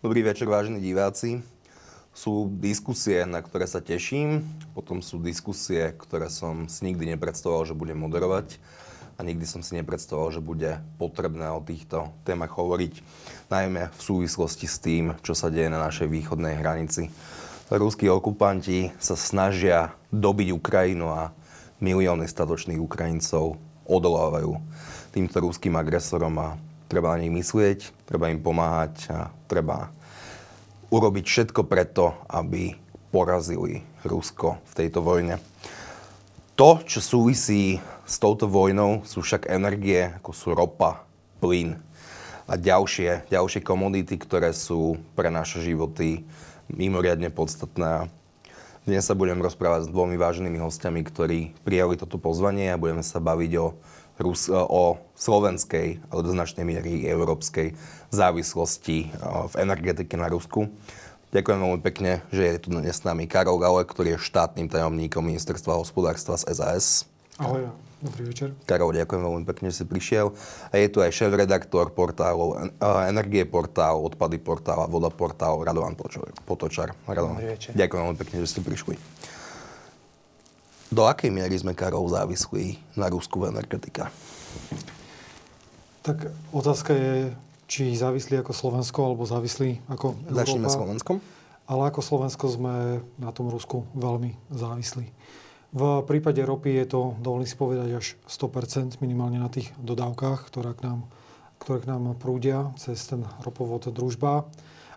Dobrý večer, vážení diváci. Sú diskusie, na ktoré sa teším, potom sú diskusie, ktoré som si nikdy nepredstavoval, že budem moderovať a nikdy som si nepredstavoval, že bude potrebné o týchto témach hovoriť, najmä v súvislosti s tým, čo sa deje na našej východnej hranici. Ruskí okupanti sa snažia dobiť Ukrajinu a milióny statočných Ukrajincov odolávajú týmto ruským agresorom a treba na nich myslieť, treba im pomáhať a treba urobiť všetko preto, aby porazili Rusko v tejto vojne. To, čo súvisí s touto vojnou, sú však energie, ako sú ropa, plyn a ďalšie, ďalšie komodity, ktoré sú pre naše životy mimoriadne podstatné. Dnes sa budem rozprávať s dvomi váženými hostiami, ktorí prijali toto pozvanie a budeme sa baviť o Rus- o slovenskej, ale do značnej miery európskej závislosti v energetike na Rusku. Ďakujem veľmi pekne, že je tu dnes s nami Karol Gale, ktorý je štátnym tajomníkom Ministerstva hospodárstva z SAS. Ahoj, dobrý večer. Karol, ďakujem veľmi pekne, že si prišiel. A je tu aj šéf-redaktor portálov Energie portál, Odpady portál a Voda portál Radovan Potočar. Radovan, dobrý večer. Ďakujem veľmi pekne, že ste prišli. Do akej miery sme, Karol, závislí na Rusku v energetika? Tak otázka je, či závislí ako Slovensko, alebo závislí ako Európa. Začneme Slovenskom. Ale ako Slovensko sme na tom Rusku veľmi závislí. V prípade ropy je to, dovolím si povedať, až 100% minimálne na tých dodávkach, ktoré k nám, ktoré k nám prúdia cez ten ropovod družba.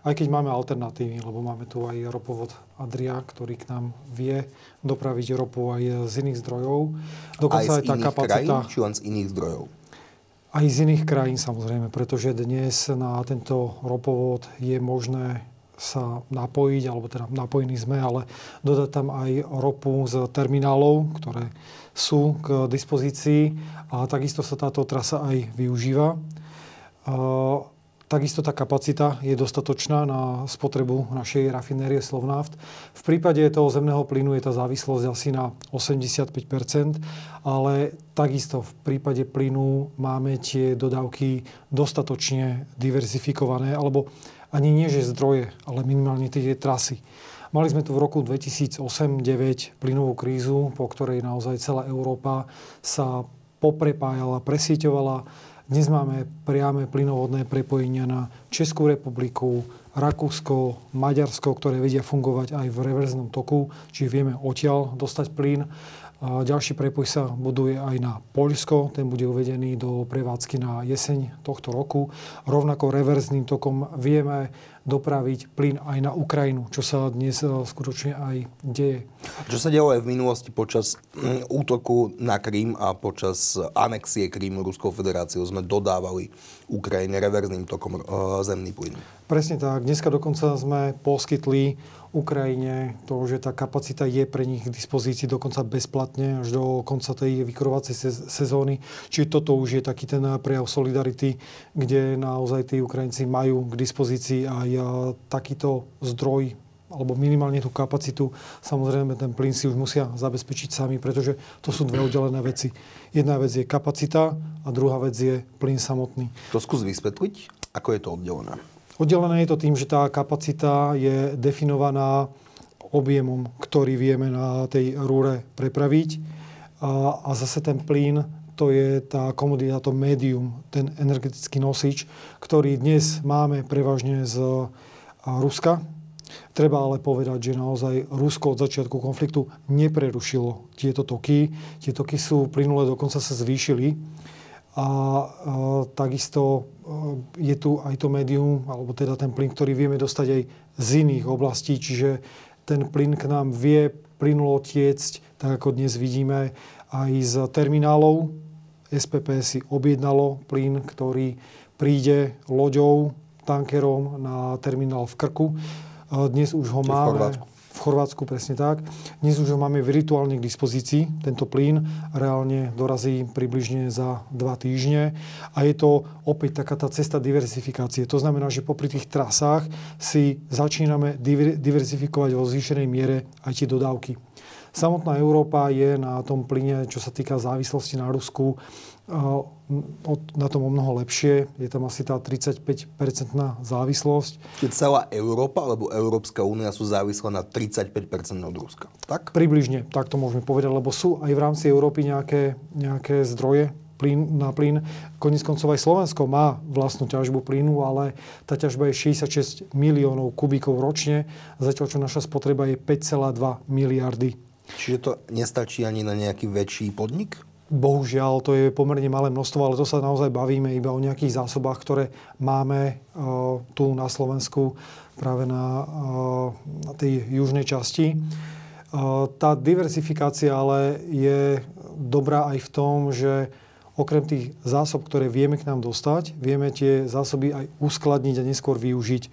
Aj keď máme alternatívy, lebo máme tu aj ropovod Adria, ktorý k nám vie dopraviť ropu aj z iných zdrojov. Dokonca aj, z aj tá iných kapacita... krajín, či len z iných zdrojov? Aj z iných krajín samozrejme, pretože dnes na tento ropovod je možné sa napojiť, alebo teda napojení sme, ale dodať tam aj ropu z terminálov, ktoré sú k dispozícii a takisto sa táto trasa aj využíva. Takisto tá kapacita je dostatočná na spotrebu našej rafinérie Slovnaft. V prípade toho zemného plynu je tá závislosť asi na 85% ale takisto v prípade plynu máme tie dodávky dostatočne diverzifikované, alebo ani nie, že zdroje, ale minimálne tie trasy. Mali sme tu v roku 2008-2009 plynovú krízu, po ktorej naozaj celá Európa sa poprepájala, presíťovala dnes máme priame plynovodné prepojenia na Českú republiku, Rakúsko, Maďarsko, ktoré vedia fungovať aj v reverznom toku, čiže vieme odtiaľ dostať plyn. Ďalší prepoj sa buduje aj na Poľsko, ten bude uvedený do prevádzky na jeseň tohto roku. Rovnako reverzným tokom vieme dopraviť plyn aj na Ukrajinu, čo sa dnes e, skutočne aj deje. Čo sa dialo aj v minulosti počas mm, útoku na Krím a počas anexie Krímu Ruskou federáciou sme dodávali Ukrajine reverzným tokom e, zemný plyn. Presne tak. Dneska dokonca sme poskytli Ukrajine to, že tá kapacita je pre nich k dispozícii dokonca bezplatne až do konca tej vykurovacej sezóny. Čiže toto už je taký ten prejav solidarity, kde naozaj tí Ukrajinci majú k dispozícii aj takýto zdroj alebo minimálne tú kapacitu. Samozrejme, ten plyn si už musia zabezpečiť sami, pretože to sú dve oddelené veci. Jedna vec je kapacita a druhá vec je plyn samotný. To skús vysvetliť, ako je to oddelené. Oddelené je to tým, že tá kapacita je definovaná objemom, ktorý vieme na tej rúre prepraviť. A, a zase ten plyn, to je tá komodita, to médium, ten energetický nosič, ktorý dnes máme prevažne z Ruska. Treba ale povedať, že naozaj Rusko od začiatku konfliktu neprerušilo tieto toky. Tie toky sú plynulé, dokonca sa zvýšili. A, a takisto je tu aj to médium, alebo teda ten plyn, ktorý vieme dostať aj z iných oblastí, čiže ten plyn k nám vie plynulo tiecť, tak ako dnes vidíme, aj z terminálov. SPP si objednalo plyn, ktorý príde loďou, tankerom na terminál v Krku. Dnes už ho máme v Chorvátsku presne tak. Dnes už ho máme virtuálne k dispozícii, tento plyn. Reálne dorazí približne za dva týždne. A je to opäť taká tá cesta diversifikácie. To znamená, že popri tých trasách si začíname diversifikovať vo zvýšenej miere aj tie dodávky. Samotná Európa je na tom plyne, čo sa týka závislosti na Rusku, na tom o mnoho lepšie. Je tam asi tá 35-percentná závislosť. Keď celá Európa alebo Európska únia sú závislé na 35% od Ruska, tak? Približne, tak to môžeme povedať, lebo sú aj v rámci Európy nejaké, nejaké zdroje plyn, na plyn. Koniec koncov aj Slovensko má vlastnú ťažbu plynu, ale tá ťažba je 66 miliónov kubíkov ročne, zatiaľ čo naša spotreba je 5,2 miliardy. Čiže to nestačí ani na nejaký väčší podnik? Bohužiaľ, to je pomerne malé množstvo, ale to sa naozaj bavíme iba o nejakých zásobách, ktoré máme uh, tu na Slovensku práve na, uh, na tej južnej časti. Uh, tá diversifikácia ale je dobrá aj v tom, že okrem tých zásob, ktoré vieme k nám dostať, vieme tie zásoby aj uskladniť a neskôr využiť.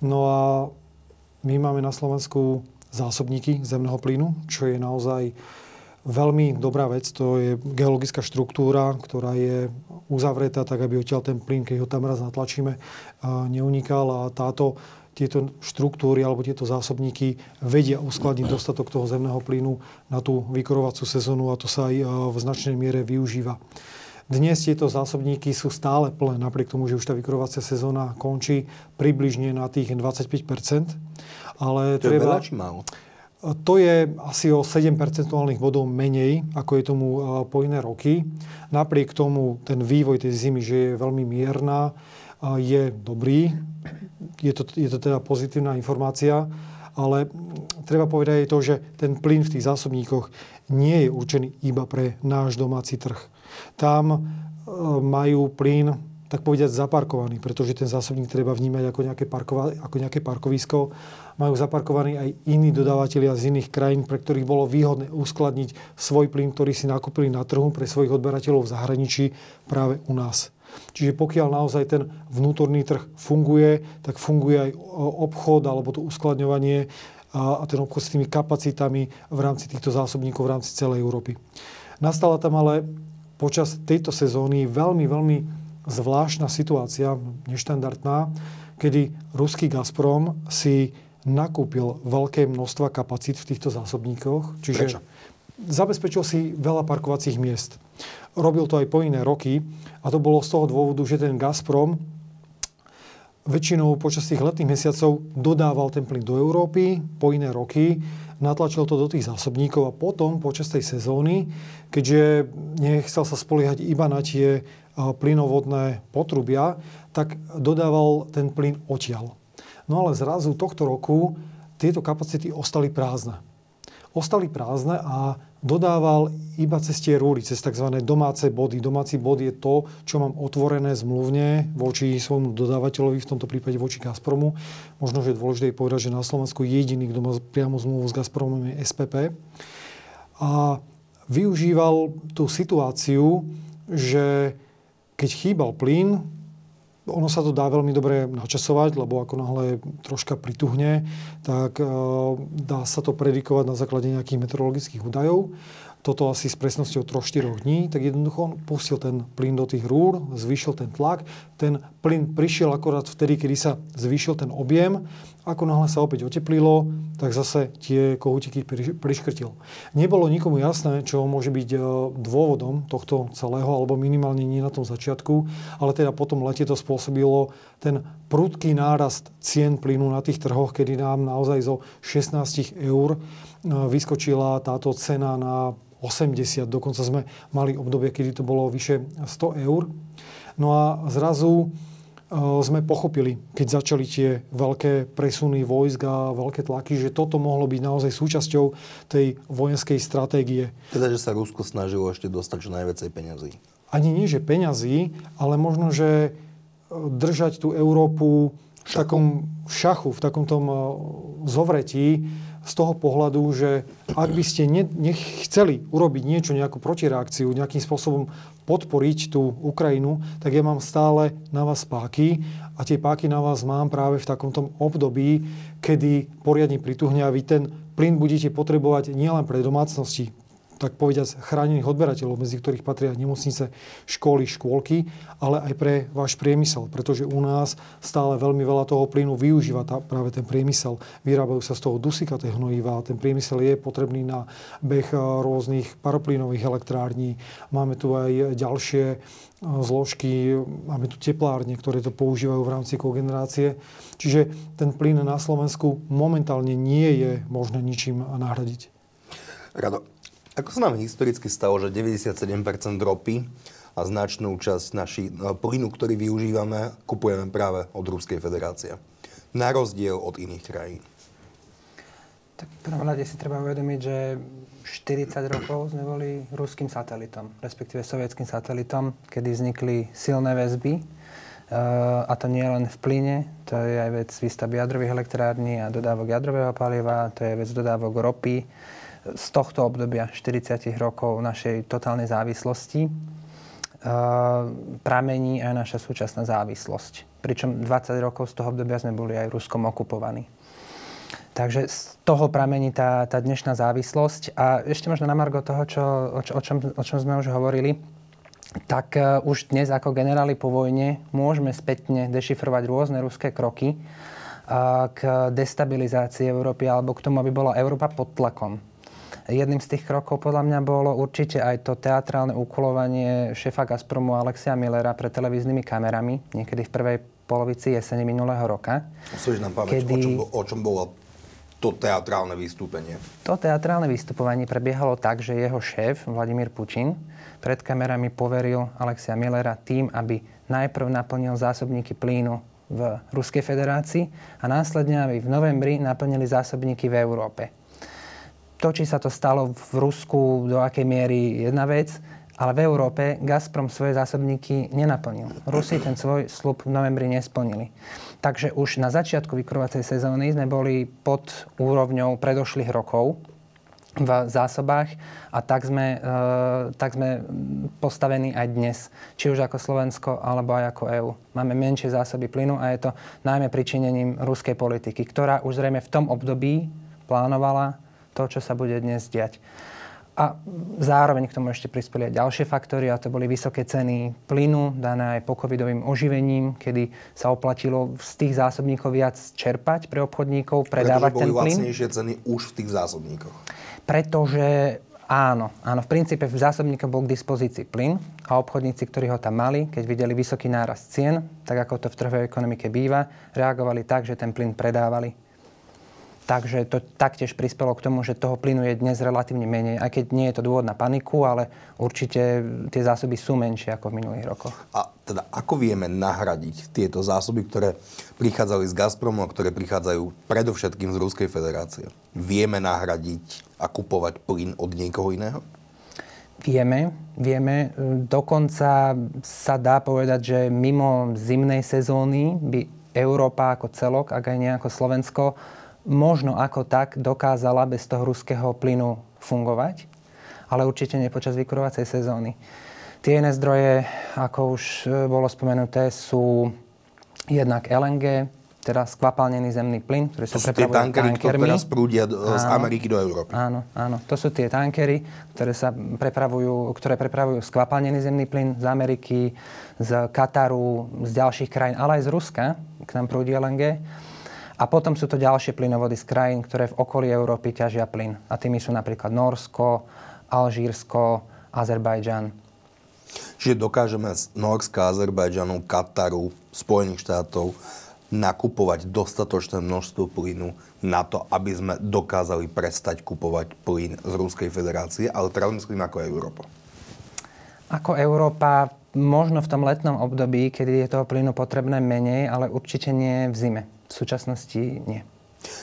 No a my máme na Slovensku zásobníky zemného plynu, čo je naozaj veľmi dobrá vec. To je geologická štruktúra, ktorá je uzavretá tak, aby odtiaľ ten plyn, keď ho tam raz natlačíme, neunikal a táto tieto štruktúry alebo tieto zásobníky vedia uskladniť dostatok toho zemného plynu na tú vykorovacú sezónu a to sa aj v značnej miere využíva. Dnes tieto zásobníky sú stále plné, napriek tomu, že už tá vykorovacia sezóna končí približne na tých 25% Ale to treba... je veľa či málo? To je asi o 7 percentuálnych bodov menej, ako je tomu e, po iné roky. Napriek tomu ten vývoj tej zimy, že je veľmi mierna, e, je dobrý. Je to, je to teda pozitívna informácia, ale treba povedať aj to, že ten plyn v tých zásobníkoch nie je určený iba pre náš domáci trh. Tam e, majú plyn tak povedať zaparkovaný, pretože ten zásobník treba vnímať ako nejaké, parkova, ako nejaké parkovisko. Majú zaparkovaný aj iní dodávateľia z iných krajín, pre ktorých bolo výhodné uskladniť svoj plyn, ktorý si nakúpili na trhu pre svojich odberateľov v zahraničí práve u nás. Čiže pokiaľ naozaj ten vnútorný trh funguje, tak funguje aj obchod alebo to uskladňovanie a ten obchod s tými kapacitami v rámci týchto zásobníkov v rámci celej Európy. Nastala tam ale počas tejto sezóny veľmi, veľmi zvláštna situácia, neštandardná, kedy ruský Gazprom si nakúpil veľké množstva kapacít v týchto zásobníkoch. Čiže Prečo? zabezpečil si veľa parkovacích miest. Robil to aj po iné roky a to bolo z toho dôvodu, že ten Gazprom väčšinou počas tých letných mesiacov dodával ten plyn do Európy po iné roky, natlačil to do tých zásobníkov a potom počas tej sezóny, keďže nechcel sa spoliehať iba na tie plynovodné potrubia, tak dodával ten plyn odtiaľ. No ale zrazu tohto roku tieto kapacity ostali prázdne. Ostali prázdne a dodával iba cez tie rúry, cez tzv. domáce body. Domáci bod je to, čo mám otvorené zmluvne voči svojmu dodávateľovi, v tomto prípade voči Gazpromu. Možno, že je dôležité povedať, že na Slovensku jediný, kto má priamo zmluvu s Gazpromom je SPP. A využíval tú situáciu, že keď chýbal plyn, ono sa to dá veľmi dobre načasovať, lebo ako náhle troška prituhne, tak e, dá sa to predikovať na základe nejakých meteorologických údajov toto asi s presnosťou 3-4 dní, tak jednoducho on pustil ten plyn do tých rúr, zvýšil ten tlak. Ten plyn prišiel akorát vtedy, kedy sa zvýšil ten objem. Ako náhle sa opäť oteplilo, tak zase tie kohútiky priškrtil. Nebolo nikomu jasné, čo môže byť e, dôvodom tohto celého, alebo minimálne nie na tom začiatku, ale teda potom lete to spôsobilo ten prudký nárast cien plynu na tých trhoch, kedy nám naozaj zo 16 eur e, vyskočila táto cena na 80. Dokonca sme mali obdobie, kedy to bolo vyše 100 eur. No a zrazu e, sme pochopili, keď začali tie veľké presuny vojsk a veľké tlaky, že toto mohlo byť naozaj súčasťou tej vojenskej stratégie. Teda, že sa Rusko snažilo ešte dostať čo najviacej peňazí. Ani nie, že peňazí, ale možno, že e, držať tú Európu v takom šachu, v takom tom e, zovretí, z toho pohľadu, že ak by ste ne, nechceli urobiť niečo, nejakú protireakciu, nejakým spôsobom podporiť tú Ukrajinu, tak ja mám stále na vás páky a tie páky na vás mám práve v takomto období, kedy poriadne prituhne a vy ten plyn budete potrebovať nielen pre domácnosti, tak povediať, chránených odberateľov, medzi ktorých patria nemocnice, školy, škôlky, ale aj pre váš priemysel, pretože u nás stále veľmi veľa toho plynu využíva tá, práve ten priemysel. Vyrábajú sa z toho dusikaté hnojiva, ten priemysel je potrebný na beh rôznych paroplynových elektrární. Máme tu aj ďalšie zložky, máme tu teplárne, ktoré to používajú v rámci kogenerácie. Čiže ten plyn na Slovensku momentálne nie je možné ničím nahradiť. Rado, ako sa nám historicky stalo, že 97% ropy a značnú časť naši, no, plynu, ktorý využívame, kupujeme práve od Ruskej federácie? Na rozdiel od iných krajín. Tak v prvom rade si treba uvedomiť, že 40 rokov sme boli ruským satelitom, respektíve sovietským satelitom, kedy vznikli silné väzby. Uh, a to nie len v plyne, to je aj vec výstavby jadrových elektrární a dodávok jadrového paliva, to je vec dodávok ropy. Z tohto obdobia 40 rokov našej totálnej závislosti uh, pramení aj naša súčasná závislosť. Pričom 20 rokov z toho obdobia sme boli aj Ruskom okupovaní. Takže z toho pramení tá, tá dnešná závislosť. A ešte možno na margo toho, čo, o, čo, o, čom, o čom sme už hovorili, tak uh, už dnes ako generáli po vojne môžeme spätne dešifrovať rôzne ruské kroky uh, k destabilizácii Európy alebo k tomu, aby bola Európa pod tlakom. Jedným z tých krokov podľa mňa bolo určite aj to teatrálne ukulovanie šéfa Gazpromu Alexia Millera pred televíznymi kamerami, niekedy v prvej polovici jesene minulého roka. Osvež nám pamäť, kedy... o, čom, o čom bolo to teatrálne vystúpenie? To teatrálne vystupovanie prebiehalo tak, že jeho šéf, Vladimír Putin, pred kamerami poveril Alexia Millera tým, aby najprv naplnil zásobníky plínu v Ruskej federácii a následne, aby v novembri naplnili zásobníky v Európe. To, či sa to stalo v Rusku, do akej miery jedna vec, ale v Európe Gazprom svoje zásobníky nenaplnil. Rusi ten svoj slub v novembri nesplnili. Takže už na začiatku vykurovacej sezóny sme boli pod úrovňou predošlých rokov v zásobách a tak sme, e, tak sme postavení aj dnes, či už ako Slovensko alebo aj ako EÚ. Máme menšie zásoby plynu a je to najmä pričinením ruskej politiky, ktorá už zrejme v tom období plánovala to, čo sa bude dnes diať. A zároveň k tomu ešte prispeli aj ďalšie faktory, a to boli vysoké ceny plynu, dané aj pokovidovým oživením, kedy sa oplatilo z tých zásobníkov viac čerpať pre obchodníkov, predávať ten plyn. boli lacnejšie ceny už v tých zásobníkoch. Pretože áno, áno, v princípe v zásobníkoch bol k dispozícii plyn a obchodníci, ktorí ho tam mali, keď videli vysoký nárast cien, tak ako to v trhovej ekonomike býva, reagovali tak, že ten plyn predávali Takže to taktiež prispelo k tomu, že toho plynu je dnes relatívne menej, aj keď nie je to dôvod na paniku, ale určite tie zásoby sú menšie ako v minulých rokoch. A teda ako vieme nahradiť tieto zásoby, ktoré prichádzali z Gazpromu a ktoré prichádzajú predovšetkým z Ruskej federácie? Vieme nahradiť a kupovať plyn od niekoho iného? Vieme, vieme. Dokonca sa dá povedať, že mimo zimnej sezóny by Európa ako celok, ak aj nejako Slovensko, možno ako tak dokázala bez toho ruského plynu fungovať, ale určite nie počas vykurovacej sezóny. Tie iné zdroje, ako už e, bolo spomenuté, sú jednak LNG, teda skvapalnený zemný plyn, ktorý sa prepravuje tankery, tankermi. teraz prúdia z Ameriky do Európy. Áno, áno. To sú tie tankery, ktoré, sa prepravujú, ktoré prepravujú skvapalnený zemný plyn z Ameriky, z Kataru, z ďalších krajín, ale aj z Ruska, k nám prúdi LNG. A potom sú to ďalšie plynovody z krajín, ktoré v okolí Európy ťažia plyn. A tými sú napríklad Norsko, Alžírsko, Azerbajdžan. Čiže dokážeme z Norska, Azerbajdžanu, Kataru, Spojených štátov nakupovať dostatočné množstvo plynu na to, aby sme dokázali prestať kupovať plyn z Ruskej federácie, ale teraz myslím ako Európa. Ako Európa, možno v tom letnom období, kedy je toho plynu potrebné menej, ale určite nie v zime. V súčasnosti nie.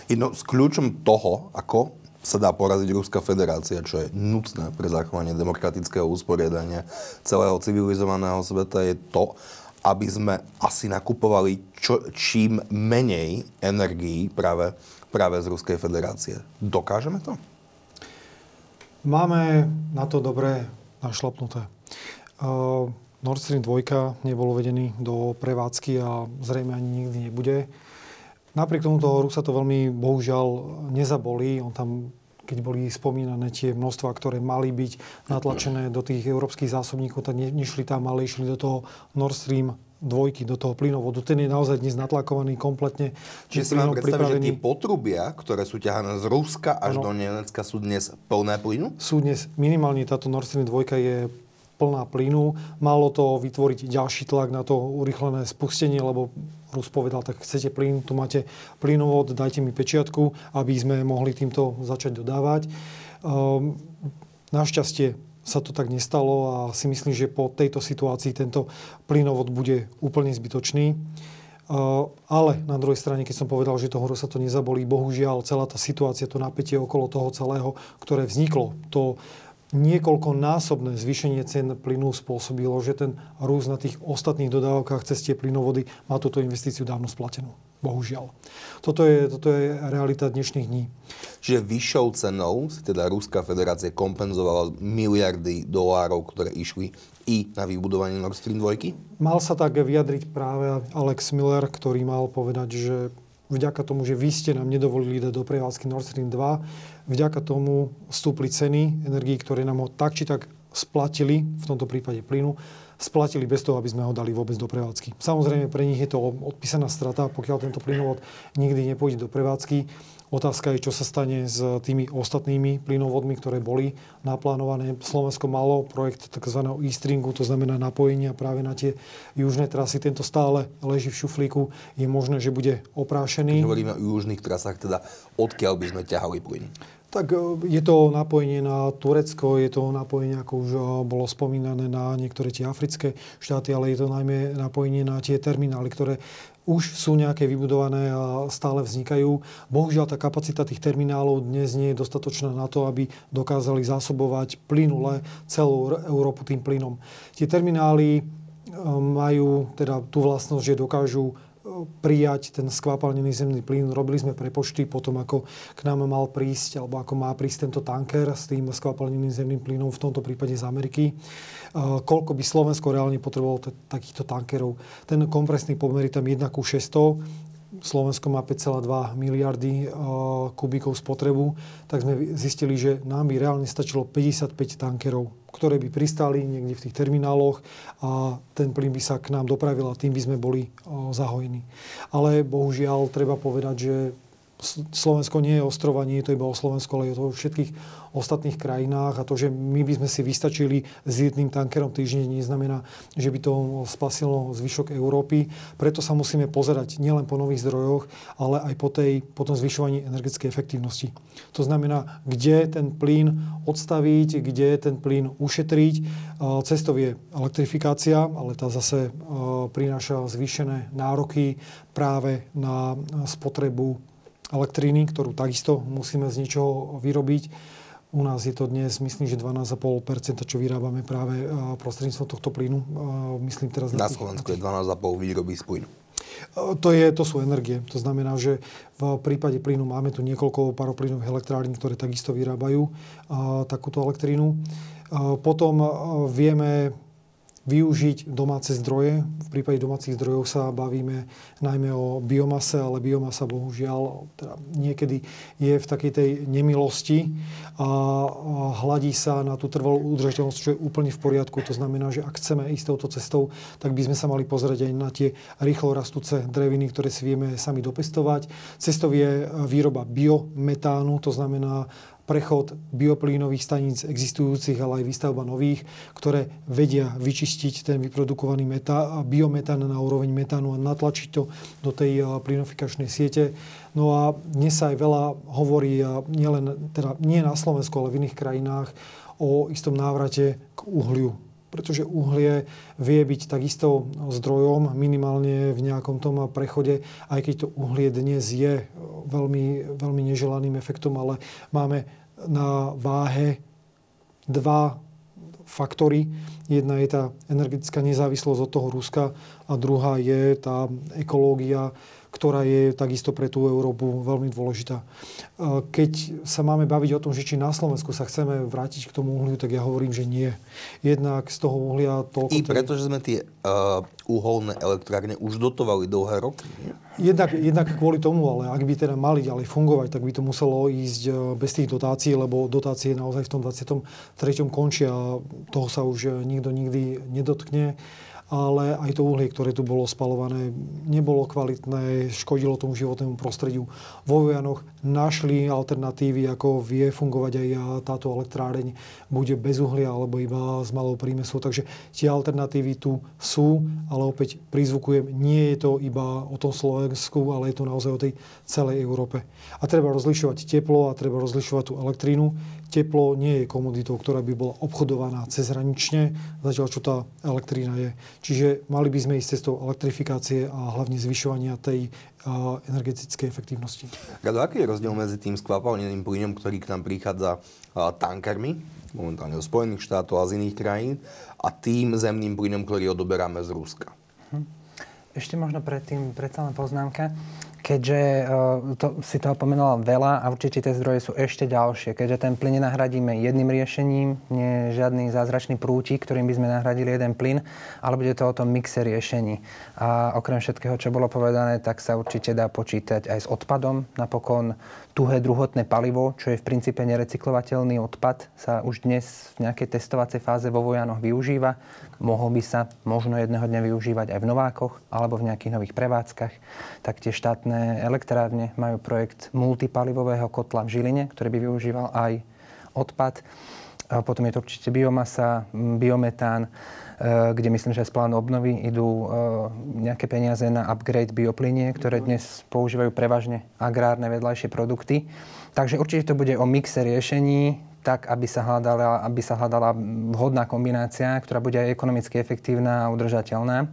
Jedno s kľúčom toho, ako sa dá poraziť Ruská federácia, čo je nutné pre zachovanie demokratického usporiadania celého civilizovaného sveta, je to, aby sme asi nakupovali čo, čím menej energií práve, práve z Ruskej federácie. Dokážeme to? Máme na to dobre našlapnuté. Uh, Nord Stream 2 nebol uvedený do prevádzky a zrejme ani nikdy nebude. Napriek tomu toho Rusa to veľmi bohužiaľ nezabolí. On tam keď boli spomínané tie množstva, ktoré mali byť natlačené do tých európskych zásobníkov, tak ne, nešli tam, ale išli do toho Nord Stream dvojky do toho plynovodu. Ten je naozaj dnes natlakovaný kompletne. Čiže si mám predstaviť, že tie potrubia, ktoré sú ťahané z Ruska až ano. do Nemecka, sú dnes plné plynu? Sú dnes minimálne táto Nord Stream 2 je plná plynu. Malo to vytvoriť ďalší tlak na to urychlené spustenie, lebo Rus povedal, tak chcete plyn, tu máte plynovod, dajte mi pečiatku, aby sme mohli týmto začať dodávať. Um, našťastie sa to tak nestalo a si myslím, že po tejto situácii tento plynovod bude úplne zbytočný. Uh, ale na druhej strane, keď som povedal, že toho sa to nezabolí, bohužiaľ celá tá situácia, to napätie okolo toho celého, ktoré vzniklo, to niekoľkonásobné zvýšenie cien plynu spôsobilo, že ten rúst na tých ostatných dodávkach cez tie plynovody má túto investíciu dávno splatenú. Bohužiaľ. Toto je, toto je realita dnešných dní. Čiže vyššou cenou si teda Ruská federácia kompenzovala miliardy dolárov, ktoré išli i na vybudovanie Nord Stream 2? Mal sa tak vyjadriť práve Alex Miller, ktorý mal povedať, že vďaka tomu, že vy ste nám nedovolili dať do prevádzky Nord Stream 2, vďaka tomu stúpli ceny energií, ktoré nám ho tak či tak splatili, v tomto prípade plynu, splatili bez toho, aby sme ho dali vôbec do prevádzky. Samozrejme, pre nich je to odpísaná strata, pokiaľ tento plynovod nikdy nepôjde do prevádzky. Otázka je, čo sa stane s tými ostatnými plynovodmi, ktoré boli naplánované. Slovensko malo projekt tzv. e-stringu, to znamená napojenia práve na tie južné trasy. Tento stále leží v šuflíku. Je možné, že bude oprášený. Keď hovoríme o južných trasách, teda odkiaľ by sme ťahali plyn? Tak e, je to napojenie na Turecko, je to napojenie, ako už e, bolo spomínané, na niektoré tie africké štáty, ale je to najmä napojenie na tie terminály, ktoré už sú nejaké vybudované a stále vznikajú. Bohužiaľ tá kapacita tých terminálov dnes nie je dostatočná na to, aby dokázali zásobovať plynule celú Európu tým plynom. Tie terminály e, majú teda tú vlastnosť, že dokážu prijať ten skvapalnený zemný plyn. Robili sme prepočty potom, ako k nám mal prísť, alebo ako má prísť tento tanker s tým skvapalneným zemným plynom, v tomto prípade z Ameriky. Koľko by Slovensko reálne potrebovalo t- takýchto tankerov. Ten kompresný pomer je tam 1 ku 600. Slovensko má 5,2 miliardy kubíkov spotrebu, tak sme zistili, že nám by reálne stačilo 55 tankerov ktoré by pristáli niekde v tých termináloch a ten plyn by sa k nám dopravil a tým by sme boli zahojení. Ale bohužiaľ treba povedať, že Slovensko nie je ostrova, nie je to iba o Slovensku, ale je to o všetkých ostatných krajinách a to, že my by sme si vystačili s jedným tankerom týždne, neznamená, že by to spasilo zvyšok Európy. Preto sa musíme pozerať nielen po nových zdrojoch, ale aj po, tej, po tom zvyšovaní energetickej efektívnosti. To znamená, kde ten plyn odstaviť, kde ten plyn ušetriť. Cestov je elektrifikácia, ale tá zase prináša zvýšené nároky práve na spotrebu elektríny, ktorú takisto musíme z niečoho vyrobiť. U nás je to dnes, myslím, že 12,5%, čo vyrábame práve prostredníctvom tohto plynu. Myslím teraz na, na Slovensku je 12,5 výroby z plynu. To, je, to sú energie. To znamená, že v prípade plynu máme tu niekoľko paroplynových elektrární, ktoré takisto vyrábajú takúto elektrínu. Potom vieme využiť domáce zdroje. V prípade domácich zdrojov sa bavíme najmä o biomase, ale biomasa bohužiaľ teda niekedy je v takej tej nemilosti a hladí sa na tú trvalú udržateľnosť, čo je úplne v poriadku. To znamená, že ak chceme ísť touto cestou, tak by sme sa mali pozrieť aj na tie rýchlo rastúce dreviny, ktoré si vieme sami dopestovať. Cestou je výroba biometánu, to znamená prechod bioplínových staníc existujúcich, ale aj výstavba nových, ktoré vedia vyčistiť ten vyprodukovaný meta, biometán na úroveň metánu a natlačiť to do tej plynofikačnej siete. No a dnes sa aj veľa hovorí, nielen, teda nie na Slovensku, ale v iných krajinách, o istom návrate k uhliu pretože uhlie vie byť takisto zdrojom minimálne v nejakom tom prechode, aj keď to uhlie dnes je veľmi, veľmi neželaným efektom, ale máme na váhe dva faktory. Jedna je tá energetická nezávislosť od toho Ruska a druhá je tá ekológia, ktorá je takisto pre tú Európu veľmi dôležitá. Keď sa máme baviť o tom, že či na Slovensku sa chceme vrátiť k tomu uhliu, tak ja hovorím, že nie. Jednak z toho uhlia toľko... I preto, že sme tie uh, uholné elektrárne už dotovali dlhé roky. Jednak, jednak kvôli tomu, ale ak by teda mali ďalej fungovať, tak by to muselo ísť e, bez tých dotácií, lebo dotácie naozaj v tom 23. končia a toho sa už nikto nikdy nedotkne ale aj to uhlie, ktoré tu bolo spalované, nebolo kvalitné, škodilo tomu životnému prostrediu. Vo Vojanoch našli alternatívy, ako vie fungovať aj táto elektráreň, bude bez uhlia alebo iba s malou prímesou. Takže tie alternatívy tu sú, ale opäť prizvukujem, nie je to iba o tom Slovensku, ale je to naozaj o tej celej Európe. A treba rozlišovať teplo a treba rozlišovať tú elektrínu teplo nie je komoditou, ktorá by bola obchodovaná cezhranične, zatiaľ čo tá elektrína je. Čiže mali by sme ísť cestou elektrifikácie a hlavne zvyšovania tej energetickej efektívnosti. Rado, aký je rozdiel medzi tým skvapalneným plynom, ktorý k nám prichádza tankermi, momentálne zo Spojených štátov a z iných krajín, a tým zemným plynom, ktorý odoberáme z Ruska? Hm. Ešte možno predtým predsa len poznámka keďže uh, to, si toho pomenoval veľa a určite tie zdroje sú ešte ďalšie. Keďže ten plyn nenahradíme jedným riešením, nie žiadny zázračný prútik, ktorým by sme nahradili jeden plyn, ale bude to o tom mixe riešení. A okrem všetkého, čo bolo povedané, tak sa určite dá počítať aj s odpadom. Napokon tuhé druhotné palivo, čo je v princípe nerecyklovateľný odpad, sa už dnes v nejakej testovacej fáze vo Vojanoch využíva. Mohol by sa možno jedného dňa využívať aj v Novákoch alebo v nejakých nových prevádzkach. Tak tie štátne elektrárne majú projekt multipalivového kotla v Žiline, ktorý by využíval aj odpad. Potom je to určite biomasa, biometán, kde myslím, že z plánu obnovy idú eh, nejaké peniaze na upgrade bioplynie, ktoré dnes používajú prevažne agrárne vedľajšie produkty. Takže určite to bude o mixe riešení, tak, aby sa, hľadala, aby sa hľadala vhodná kombinácia, ktorá bude aj ekonomicky efektívna a udržateľná.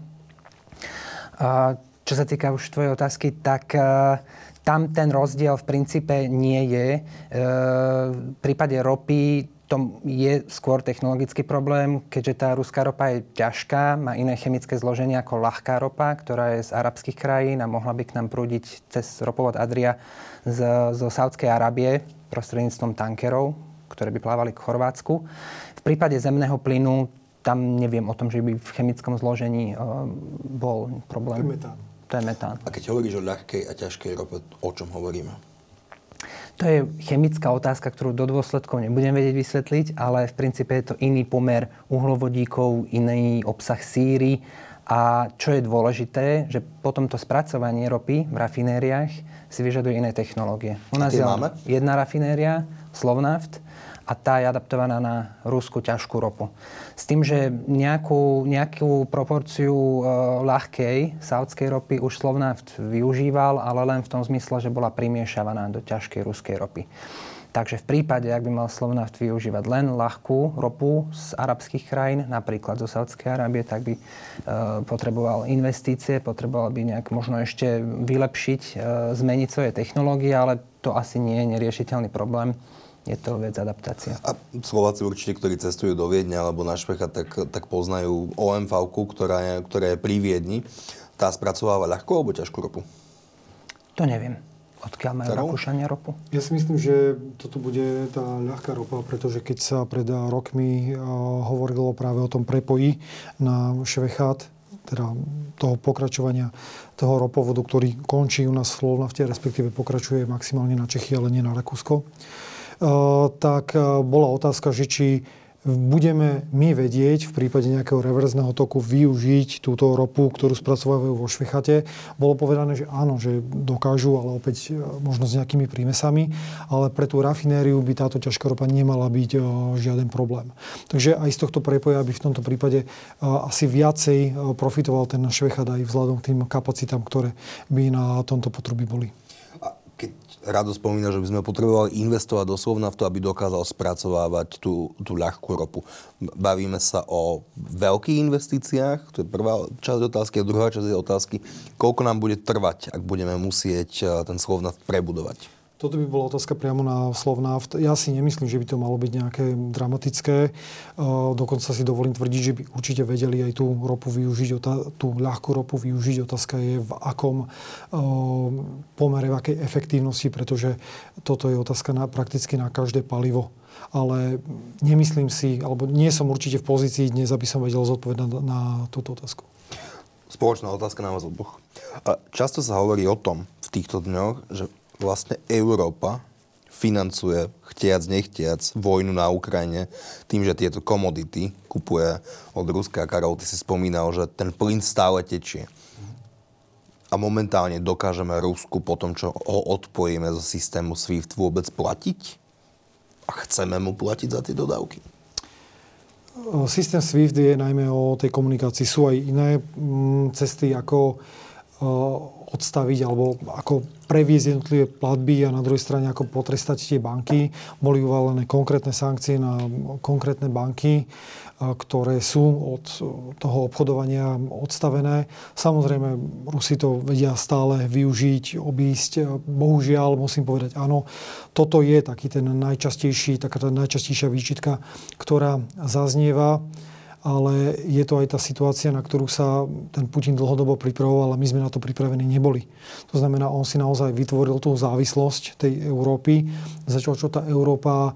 A čo sa týka už tvojej otázky, tak uh, tam ten rozdiel v princípe nie je. Uh, v prípade ropy to je skôr technologický problém, keďže tá ruská ropa je ťažká, má iné chemické zloženie ako ľahká ropa, ktorá je z arabských krajín a mohla by k nám prúdiť cez ropovod Adria z, zo Saudskej Arábie prostredníctvom tankerov, ktoré by plávali k Chorvátsku. V prípade zemného plynu tam neviem o tom, že by v chemickom zložení uh, bol problém. To je metán. To je metán. A keď hovoríš o ľahkej a ťažkej rope, o čom hovoríme? To je chemická otázka, ktorú do dôsledkov nebudem vedieť vysvetliť, ale v princípe je to iný pomer uhlovodíkov, iný obsah síry. A čo je dôležité, že potom to spracovanie ropy v rafinériách si vyžaduje iné technológie. U nás je máme? jedna rafinéria, Slovnaft, a tá je adaptovaná na rúskú ťažkú ropu. S tým, že nejakú, nejakú proporciu e, ľahkej saudskej ropy už Slovnaft využíval, ale len v tom zmysle, že bola primiešavaná do ťažkej ruskej ropy. Takže v prípade, ak by mal Slovnaft využívať len ľahkú ropu z arabských krajín, napríklad zo Saudskej Arábie, tak by e, potreboval investície, potreboval by nejak možno ešte vylepšiť, e, zmeniť svoje technológie, ale to asi nie je neriešiteľný problém je to vec adaptácia. A Slováci určite, ktorí cestujú do Viedne alebo na Špecha, tak, tak poznajú OMV, ktorá je, ktorá je pri Viedni. Tá spracováva ľahkú alebo ťažkú ropu? To neviem. Odkiaľ majú Ktorou? Rakúšania ropu? Ja si myslím, že toto bude tá ľahká ropa, pretože keď sa pred rokmi uh, hovorilo práve o tom prepoji na Švechát, teda toho pokračovania toho ropovodu, ktorý končí u nás v Slovnafte, respektíve pokračuje maximálne na Čechy, ale nie na Rakúsko tak bola otázka, že či budeme my vedieť v prípade nejakého reverzného toku využiť túto ropu, ktorú spracovajú vo Švechate. Bolo povedané, že áno, že dokážu, ale opäť možno s nejakými prímesami, ale pre tú rafinériu by táto ťažká ropa nemala byť žiaden problém. Takže aj z tohto prepoja by v tomto prípade asi viacej profitoval ten Švechat aj vzhľadom k tým kapacitám, ktoré by na tomto potrubí boli. Rado spomína, že by sme potrebovali investovať doslovna v to, aby dokázal spracovávať tú, tú ľahkú ropu. Bavíme sa o veľkých investíciách, to je prvá časť otázky. A druhá časť otázky, koľko nám bude trvať, ak budeme musieť eh, ten Slovnaft prebudovať. Toto by bola otázka priamo na Slovnaft. Ja si nemyslím, že by to malo byť nejaké dramatické. E, dokonca si dovolím tvrdiť, že by určite vedeli aj tú ropu využiť, tú ľahkú ropu využiť. Otázka je v akom e, pomere, v akej efektívnosti, pretože toto je otázka na, prakticky na každé palivo. Ale nemyslím si, alebo nie som určite v pozícii dnes, aby som vedel zodpovedať na, na túto otázku. Spoločná otázka na vás oboch. Často sa hovorí o tom v týchto dňoch, že vlastne Európa financuje, chtiac, nechtiac, vojnu na Ukrajine tým, že tieto komodity kupuje od Ruska. Karol, ty si spomínal, že ten plyn stále tečie. A momentálne dokážeme Rusku po tom, čo ho odpojíme zo systému SWIFT vôbec platiť? A chceme mu platiť za tie dodávky? Systém SWIFT je najmä o tej komunikácii. Sú aj iné mm, cesty, ako odstaviť alebo ako previesť jednotlivé platby a na druhej strane ako potrestať tie banky. Boli uvalené konkrétne sankcie na konkrétne banky, ktoré sú od toho obchodovania odstavené. Samozrejme, Rusi to vedia stále využiť, obísť. Bohužiaľ, musím povedať, áno, toto je taký ten najčastejší, taká tá najčastejšia výčitka, ktorá zaznieva ale je to aj tá situácia, na ktorú sa ten Putin dlhodobo pripravoval a my sme na to pripravení neboli. To znamená, on si naozaj vytvoril tú závislosť tej Európy, začal čo tá Európa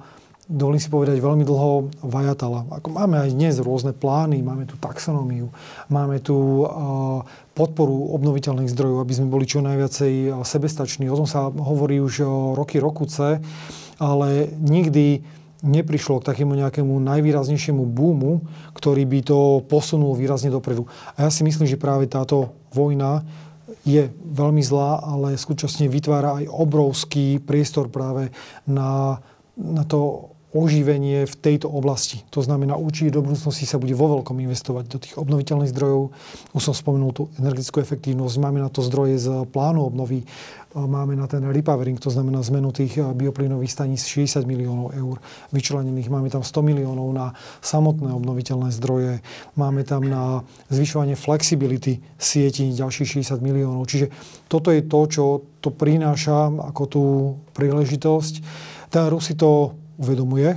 dovolím si povedať, veľmi dlho vajatala. Ako máme aj dnes rôzne plány, máme tu taxonómiu, máme tu podporu obnoviteľných zdrojov, aby sme boli čo najviacej sebestační. O tom sa hovorí už roky, rokuce, ale nikdy neprišlo k takému nejakému najvýraznejšiemu boomu, ktorý by to posunul výrazne dopredu. A ja si myslím, že práve táto vojna je veľmi zlá, ale súčasne vytvára aj obrovský priestor práve na, na to oživenie v tejto oblasti. To znamená, určite do budúcnosti sa bude vo veľkom investovať do tých obnoviteľných zdrojov. Už som spomenul tú energetickú efektívnosť. Máme na to zdroje z plánu obnovy. Máme na ten repowering, to znamená zmenu tých bioplynových staníc 60 miliónov eur vyčlenených. Máme tam 100 miliónov na samotné obnoviteľné zdroje. Máme tam na zvyšovanie flexibility sieti ďalších 60 miliónov. Čiže toto je to, čo to prináša ako tú príležitosť. Ten Rusi to uvedomuje.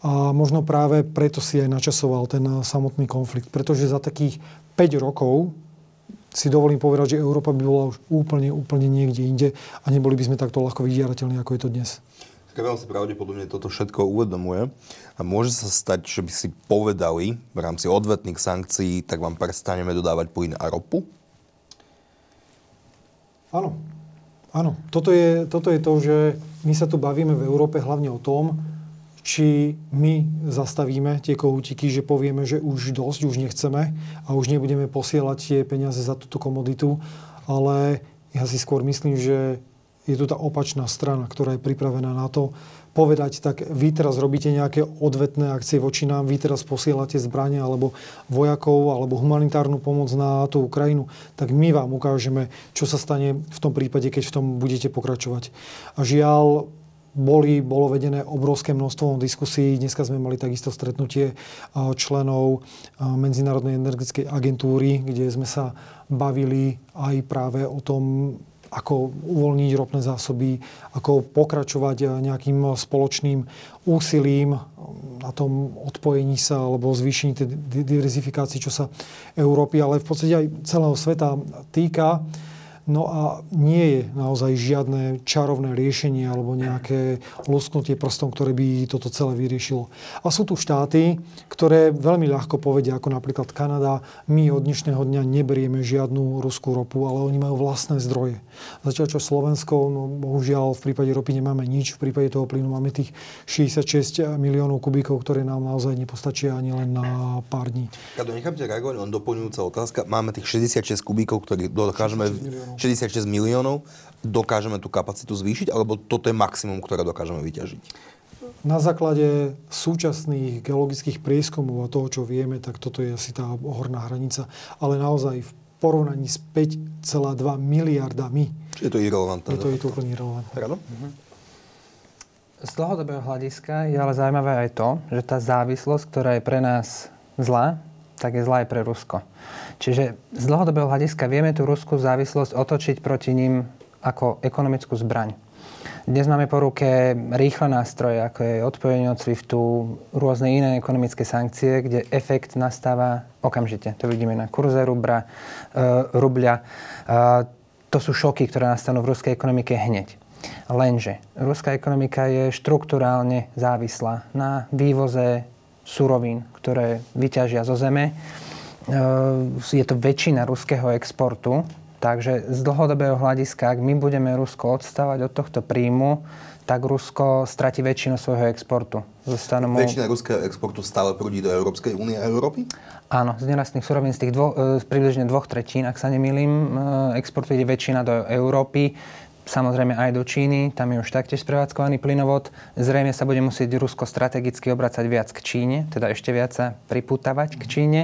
A možno práve preto si aj načasoval ten samotný konflikt. Pretože za takých 5 rokov si dovolím povedať, že Európa by bola už úplne, úplne niekde inde a neboli by sme takto ľahko vydierateľní, ako je to dnes. Karel si pravdepodobne toto všetko uvedomuje a môže sa stať, že by si povedali v rámci odvetných sankcií, tak vám prestaneme dodávať plyn a ropu? Áno, Áno, toto je, toto je to, že my sa tu bavíme v Európe hlavne o tom, či my zastavíme tie kohútiky, že povieme, že už dosť, už nechceme a už nebudeme posielať tie peniaze za túto komoditu, ale ja si skôr myslím, že je tu tá opačná strana, ktorá je pripravená na to, povedať, tak vy teraz robíte nejaké odvetné akcie voči nám, vy teraz posielate zbranie alebo vojakov alebo humanitárnu pomoc na tú Ukrajinu, tak my vám ukážeme, čo sa stane v tom prípade, keď v tom budete pokračovať. A žiaľ, boli, bolo vedené obrovské množstvo diskusí. Dneska sme mali takisto stretnutie členov Medzinárodnej energetickej agentúry, kde sme sa bavili aj práve o tom, ako uvoľniť ropné zásoby, ako pokračovať eh, nejakým spoločným úsilím na tom odpojení sa alebo zvýšení tej diverzifikácii, čo sa Európy, ale v podstate aj celého sveta týka. No a nie je naozaj žiadne čarovné riešenie alebo nejaké lusknutie prstom, ktoré by toto celé vyriešilo. A sú tu štáty, ktoré veľmi ľahko povedia, ako napríklad Kanada, my od dnešného dňa neberieme žiadnu ruskú ropu, ale oni majú vlastné zdroje. Zatiaľ čo Slovensko, no bohužiaľ v prípade ropy nemáme nič, v prípade toho plynu máme tých 66 miliónov kubíkov, ktoré nám naozaj nepostačia ani len na pár dní. Kado, nechám ťa reagovať, len doplňujúca otázka. Máme tých 66 kubíkov, ktorých dokážeme 66 miliónov, dokážeme tú kapacitu zvýšiť, alebo toto je maximum, ktoré dokážeme vyťažiť? Na základe súčasných geologických prieskumov a toho, čo vieme, tak toto je asi tá horná hranica. Ale naozaj v porovnaní s 5,2 miliardami. Je to irrelevantné. Je to, je to úplne irrelevantné. Mhm. Z dlhodobého hľadiska je ale zaujímavé aj to, že tá závislosť, ktorá je pre nás zlá, tak je zlá aj pre Rusko. Čiže z dlhodobého hľadiska vieme tú ruskú závislosť otočiť proti ním ako ekonomickú zbraň. Dnes máme po ruke rýchle nástroje, ako je odpojenie od SWIFTu, rôzne iné ekonomické sankcie, kde efekt nastáva okamžite. To vidíme na kurze rubra, uh, rubľa. Uh, to sú šoky, ktoré nastanú v ruskej ekonomike hneď. Lenže ruská ekonomika je štruktúrálne závislá na vývoze surovín, ktoré vyťažia zo zeme. Je to väčšina ruského exportu, Takže z dlhodobého hľadiska, ak my budeme Rusko odstávať od tohto príjmu, tak Rusko stratí väčšinu svojho exportu. Zostanú Väčšina ruského exportu stále prúdi do Európskej únie a Európy? Áno, z nerastných surovín z tých dvo, z približne dvoch tretín, ak sa nemýlim, e, exportu ide väčšina do Európy samozrejme aj do Číny, tam je už taktiež sprevádzkovaný plynovod. Zrejme sa bude musieť Rusko strategicky obracať viac k Číne, teda ešte viac sa priputávať k Číne,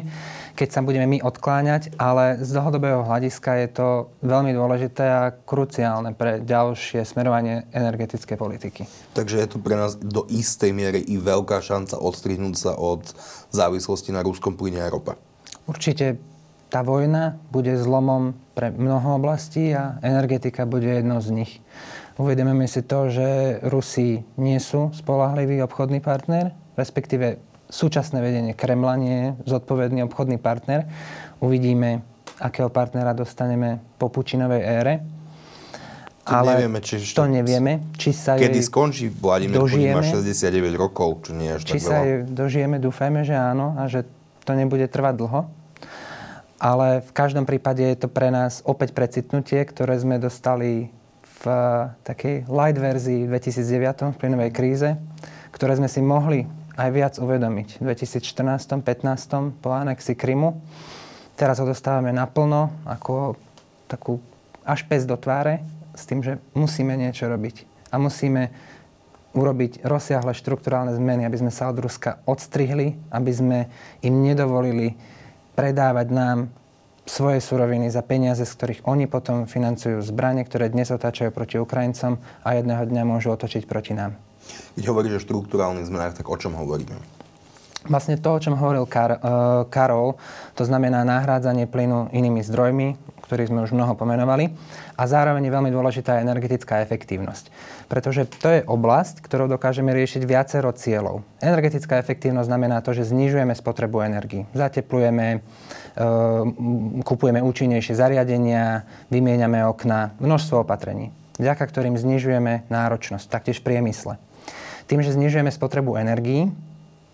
keď sa budeme my odkláňať, ale z dlhodobého hľadiska je to veľmi dôležité a kruciálne pre ďalšie smerovanie energetickej politiky. Takže je to pre nás do istej miery i veľká šanca odstrihnúť sa od závislosti na ruskom plyne a rope. Určite tá vojna bude zlomom pre mnoho oblastí a energetika bude jednou z nich. Uvedeme si to, že Rusi nie sú spolahlivý obchodný partner, respektíve súčasné vedenie Kremla nie je zodpovedný obchodný partner. Uvidíme, akého partnera dostaneme po Pučinovej ére. To Ale nevieme, či to nevieme, či sa Kedy skončí Vladimír Putin má 69 rokov, čo nie je až Či tak sa jej dožijeme, dúfajme, že áno a že to nebude trvať dlho ale v každom prípade je to pre nás opäť precitnutie, ktoré sme dostali v takej light verzii v 2009 v plynovej kríze, ktoré sme si mohli aj viac uvedomiť v 2014-15 po anexi Krymu. Teraz ho dostávame naplno ako takú až pes do tváre s tým, že musíme niečo robiť. A musíme urobiť rozsiahle štruktúrálne zmeny, aby sme sa od Ruska odstrihli, aby sme im nedovolili predávať nám svoje suroviny za peniaze, z ktorých oni potom financujú zbranie, ktoré dnes otáčajú proti Ukrajincom a jedného dňa môžu otočiť proti nám. Keď hovoríš o štruktúrálnych zmenách, tak o čom hovoríme? Vlastne to, o čom hovoril Kar- uh, Karol, to znamená nahrádzanie plynu inými zdrojmi, ktorých sme už mnoho pomenovali. A zároveň je veľmi dôležitá energetická efektívnosť. Pretože to je oblasť, ktorou dokážeme riešiť viacero cieľov. Energetická efektívnosť znamená to, že znižujeme spotrebu energii. Zateplujeme, uh, kupujeme účinnejšie zariadenia, vymieňame okna, množstvo opatrení, vďaka ktorým znižujeme náročnosť, taktiež priemysle. Tým, že znižujeme spotrebu energií,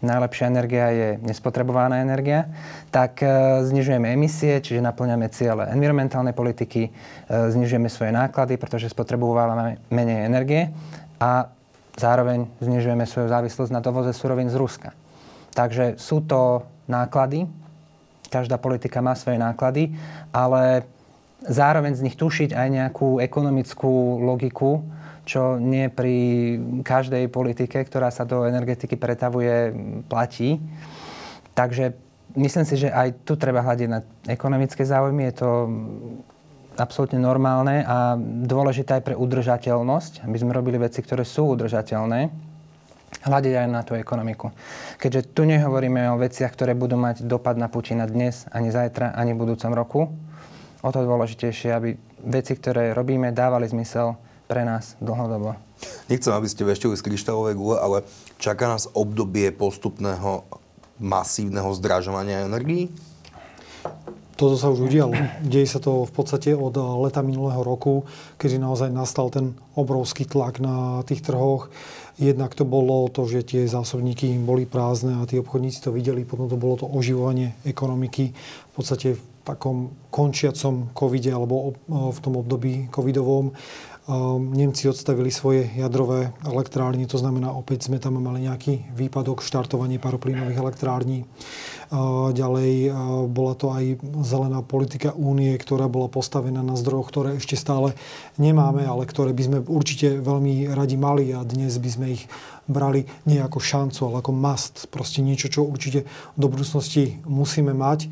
najlepšia energia je nespotrebovaná energia, tak e, znižujeme emisie, čiže naplňame ciele environmentálnej politiky, e, znižujeme svoje náklady, pretože spotrebujeme menej energie a zároveň znižujeme svoju závislosť na dovoze surovín z Ruska. Takže sú to náklady, každá politika má svoje náklady, ale zároveň z nich tušiť aj nejakú ekonomickú logiku, čo nie pri každej politike, ktorá sa do energetiky pretavuje, platí. Takže myslím si, že aj tu treba hľadiť na ekonomické záujmy. Je to absolútne normálne a dôležité aj pre udržateľnosť, aby sme robili veci, ktoré sú udržateľné hľadiť aj na tú ekonomiku. Keďže tu nehovoríme o veciach, ktoré budú mať dopad na Putina dnes, ani zajtra, ani v budúcom roku, o to dôležitejšie, aby veci, ktoré robíme, dávali zmysel pre nás dlhodobo. Nechcem, aby ste veštili z kryštálovej gule, ale čaká nás obdobie postupného masívneho zdražovania energií? Toto sa už udialo. Deje sa to v podstate od leta minulého roku, kedy naozaj nastal ten obrovský tlak na tých trhoch. Jednak to bolo to, že tie zásobníky boli prázdne a tí obchodníci to videli. Potom to bolo to oživovanie ekonomiky v podstate v takom končiacom covide alebo v tom období covidovom Nemci odstavili svoje jadrové elektrárne, to znamená, opäť sme tam mali nejaký výpadok, štartovanie paroplynových elektrární. Ďalej bola to aj zelená politika únie, ktorá bola postavená na zdrojoch, ktoré ešte stále nemáme, ale ktoré by sme určite veľmi radi mali a dnes by sme ich brali nie ako šancu, ale ako must. Proste niečo, čo určite do budúcnosti musíme mať.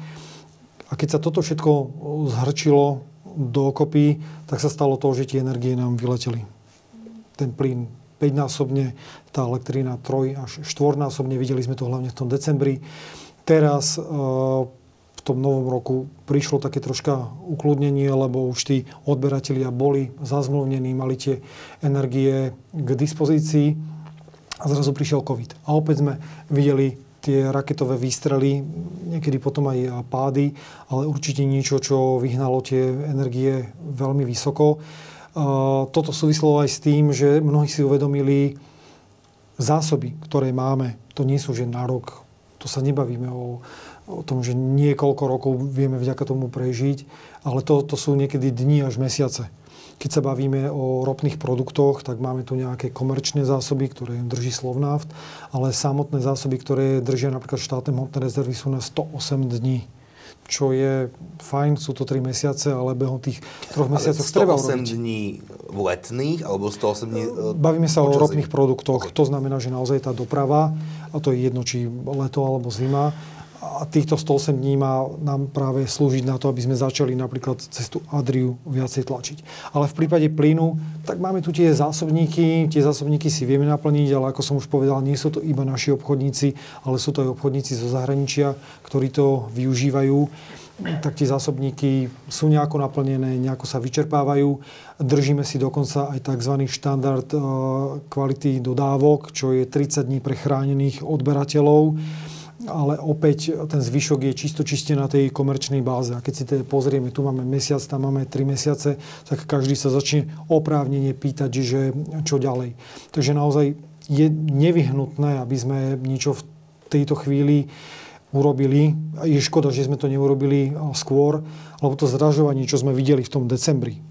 A keď sa toto všetko zhrčilo, dokopy, tak sa stalo to, že tie energie nám vyleteli. Ten plyn 5-násobne, tá elektrina 3 až 4-násobne, videli sme to hlavne v tom decembri. Teraz e, v tom novom roku prišlo také troška ukludnenie, lebo už tí odberatelia boli zazmluvnení, mali tie energie k dispozícii a zrazu prišiel COVID. A opäť sme videli tie raketové výstrely, niekedy potom aj pády, ale určite niečo, čo vyhnalo tie energie veľmi vysoko. Toto súvislo aj s tým, že mnohí si uvedomili zásoby, ktoré máme. To nie sú, že na rok, to sa nebavíme o o tom, že niekoľko rokov vieme vďaka tomu prežiť, ale to, to sú niekedy dni až mesiace. Keď sa bavíme o ropných produktoch, tak máme tu nejaké komerčné zásoby, ktoré drží Slovnaft, ale samotné zásoby, ktoré držia napríklad štátne hmotné rezervy, sú na 108 dní čo je fajn, sú to 3 mesiace, ale behom tých troch mesiacov treba urobiť. 108 dní letných, alebo 108 dní... E, Bavíme sa o ropných produktoch. Okay. To znamená, že naozaj tá doprava, a to je jedno, či leto alebo zima, a týchto 108 dní má nám práve slúžiť na to, aby sme začali napríklad cestu Adriu viacej tlačiť. Ale v prípade plynu, tak máme tu tie zásobníky, tie zásobníky si vieme naplniť, ale ako som už povedal, nie sú to iba naši obchodníci, ale sú to aj obchodníci zo zahraničia, ktorí to využívajú tak tie zásobníky sú nejako naplnené, nejako sa vyčerpávajú. Držíme si dokonca aj tzv. štandard e, kvality dodávok, čo je 30 dní pre chránených odberateľov ale opäť ten zvyšok je čisto čiste na tej komerčnej báze. A keď si teda pozrieme, tu máme mesiac, tam máme 3 mesiace, tak každý sa začne oprávnene pýtať, že čo ďalej. Takže naozaj je nevyhnutné, aby sme niečo v tejto chvíli urobili. Je škoda, že sme to neurobili skôr, lebo to zdražovanie, čo sme videli v tom decembri,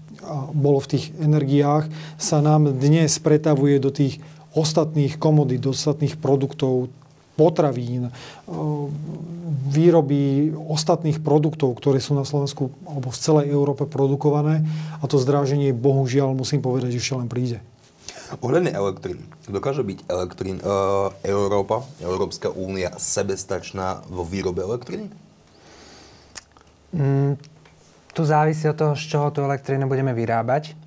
bolo v tých energiách, sa nám dnes pretavuje do tých ostatných komodít, ostatných produktov, potravín, e, výroby ostatných produktov, ktoré sú na Slovensku alebo v celej Európe produkované a to zdráženie bohužiaľ musím povedať, že ešte len príde. Ohľadne elektrín. Dokáže byť elektrín, uh, Európa, Európska únia sebestačná vo výrobe elektriny? Mm, tu závisí od toho, z čoho tú elektrínu budeme vyrábať.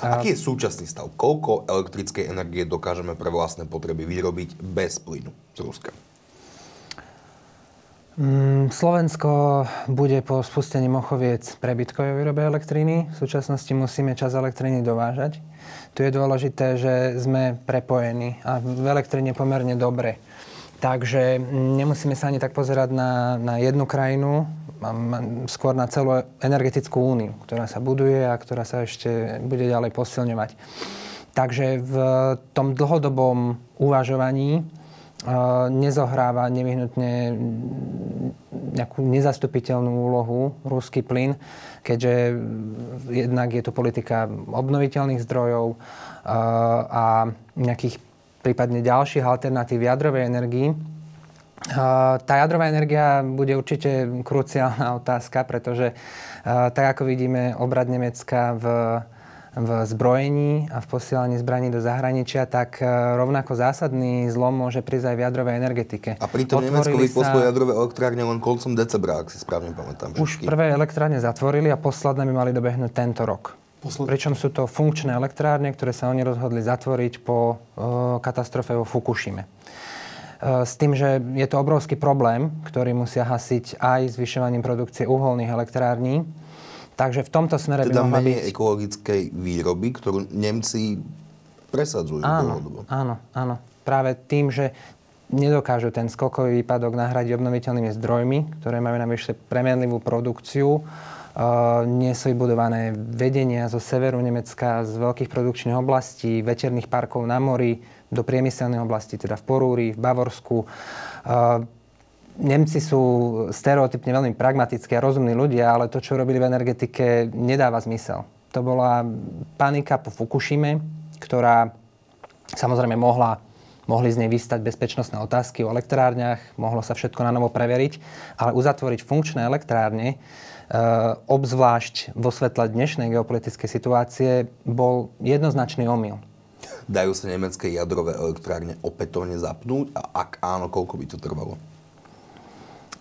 Aký je súčasný stav? Koľko elektrickej energie dokážeme pre vlastné potreby vyrobiť bez plynu z Ruska? Mm, Slovensko bude po spustení Mochoviec prebytkové výrobe elektriny. V súčasnosti musíme čas elektriny dovážať. Tu je dôležité, že sme prepojení a v elektrine pomerne dobre. Takže nemusíme sa ani tak pozerať na, na jednu krajinu, skôr na celú energetickú úniu, ktorá sa buduje a ktorá sa ešte bude ďalej posilňovať. Takže v tom dlhodobom uvažovaní nezohráva nevyhnutne nejakú nezastupiteľnú úlohu ruský plyn, keďže jednak je tu politika obnoviteľných zdrojov a nejakých prípadne ďalších alternatív jadrovej energii. Tá jadrová energia bude určite kruciálna otázka, pretože tak ako vidíme obrad Nemecka v v zbrojení a v posielaní zbraní do zahraničia, tak rovnako zásadný zlom môže prísť aj v jadrovej energetike. A pritom Nemecko vypustilo sa... jadrové elektrárne len koncom decembra, ak si správne pamätám. Už všetky. prvé elektrárne zatvorili a posledné by mali dobehnúť tento rok. Posledný. Pričom sú to funkčné elektrárne, ktoré sa oni rozhodli zatvoriť po uh, katastrofe vo Fukushime. Uh, s tým, že je to obrovský problém, ktorý musia hasiť aj zvyšovaním produkcie uholných elektrární. Takže v tomto smere teda by mohla byť... ekologickej výroby, ktorú Nemci presadzujú áno, dlhodobo. Áno, áno. Práve tým, že nedokážu ten skokový výpadok nahradiť obnoviteľnými zdrojmi, ktoré majú navyše premenlivú produkciu, nie sú vybudované vedenia zo severu Nemecka, z veľkých produkčných oblastí, veterných parkov na mori, do priemyselnej oblasti, teda v Porúri, v Bavorsku. Nemci sú stereotypne veľmi pragmatickí a rozumní ľudia, ale to, čo robili v energetike, nedáva zmysel. To bola panika po Fukushime, ktorá samozrejme mohla mohli z nej vystať bezpečnostné otázky o elektrárniach, mohlo sa všetko na novo preveriť, ale uzatvoriť funkčné elektrárne Eh, obzvlášť vo svetle dnešnej geopolitickej situácie, bol jednoznačný omyl. Dajú sa nemecké jadrové elektrárne opätovne zapnúť a ak áno, koľko by to trvalo?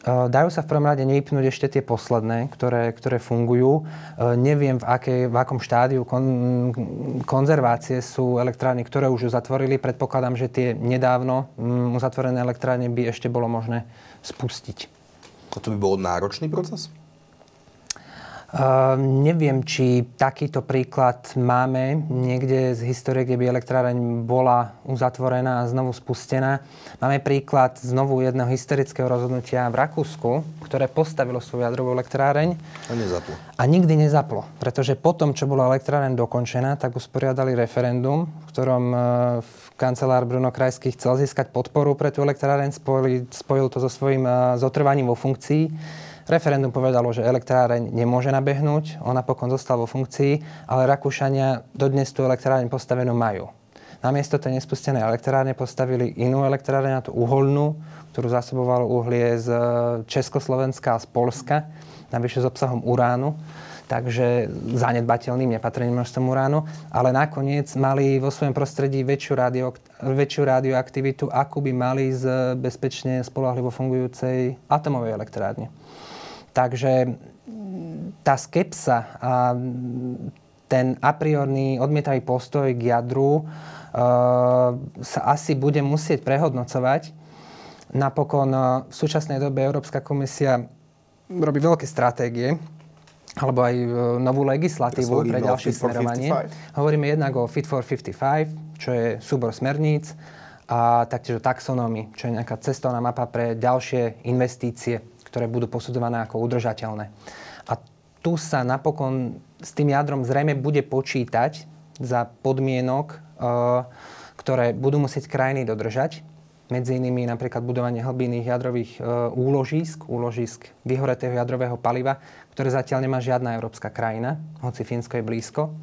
Eh, dajú sa v prvom rade nevypnúť ešte tie posledné, ktoré, ktoré fungujú. Eh, neviem, v, akej, v akom štádiu kon, konzervácie sú elektrárne, ktoré už zatvorili. Predpokladám, že tie nedávno um, uzatvorené elektrárne by ešte bolo možné spustiť. A to by bol náročný proces? Uh, neviem, či takýto príklad máme niekde z histórie, kde by elektráreň bola uzatvorená a znovu spustená. Máme príklad znovu jedného historického rozhodnutia v Rakúsku, ktoré postavilo svoju jadrovú elektráreň. A nezaplo. A nikdy nezaplo. Pretože potom, čo bola elektráreň dokončená, tak usporiadali referendum, v ktorom uh, kancelár Bruno Krajský chcel získať podporu pre tú elektráreň, spojil, spojil to so svojím uh, zotrvaním vo funkcii Referendum povedalo, že elektráreň nemôže nabehnúť, on napokon zostal vo funkcii, ale Rakúšania dodnes tú elektráreň postavenú majú. Namiesto tej nespustenej elektrárne postavili inú elektrárne, na tú uholnú, ktorú zásobovalo uhlie z Československa a z Polska, navyše s obsahom uránu takže zanedbateľným, nepatrným množstvom uránu, ale nakoniec mali vo svojom prostredí väčšiu, radio, väčšiu radioaktivitu, ako by mali z bezpečne spolahlivo fungujúcej atomovej elektrárne. Takže tá skepsa a ten a priorný odmietavý postoj k jadru uh, sa asi bude musieť prehodnocovať. Napokon uh, v súčasnej dobe Európska komisia robí veľké stratégie, alebo aj uh, novú legislatívu pre ďalšie smerovanie. Hovoríme jednak o Fit for 55, čo je súbor smerníc, a taktiež o taxonómii, čo je nejaká cestovná mapa pre ďalšie investície ktoré budú posudzované ako udržateľné. A tu sa napokon s tým jadrom zrejme bude počítať za podmienok, e, ktoré budú musieť krajiny dodržať. Medzi inými napríklad budovanie hlbinných jadrových e, úložísk, úložísk vyhoretého jadrového paliva, ktoré zatiaľ nemá žiadna európska krajina, hoci Fínsko je blízko.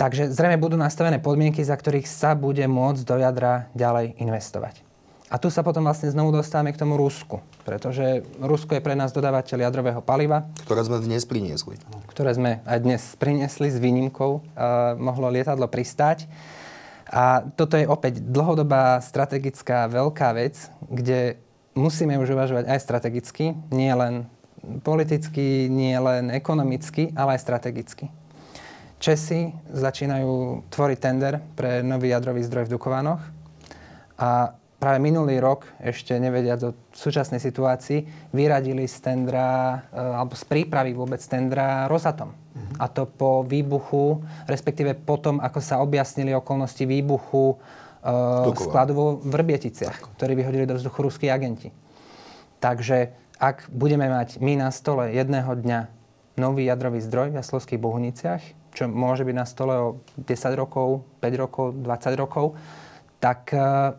Takže zrejme budú nastavené podmienky, za ktorých sa bude môcť do jadra ďalej investovať. A tu sa potom vlastne znovu dostávame k tomu Rusku. Pretože Rusko je pre nás dodávateľ jadrového paliva. Ktoré sme dnes priniesli. Ktoré sme aj dnes priniesli s výnimkou. Uh, mohlo lietadlo pristáť. A toto je opäť dlhodobá strategická veľká vec, kde musíme už uvažovať aj strategicky, nie len politicky, nie len ekonomicky, ale aj strategicky. Česi začínajú tvoriť tender pre nový jadrový zdroj v Dukovanoch a práve minulý rok, ešte nevedia o súčasnej situácii, vyradili z tendra, e, alebo z prípravy vôbec tendra Rosatom. Mm-hmm. A to po výbuchu, respektíve potom, ako sa objasnili okolnosti výbuchu uh, skladu vo Vrbieticiach, tak. ktorý vyhodili do vzduchu ruskí agenti. Takže ak budeme mať my na stole jedného dňa nový jadrový zdroj v Jaslovských Bohuniciach, čo môže byť na stole o 10 rokov, 5 rokov, 20 rokov, tak uh,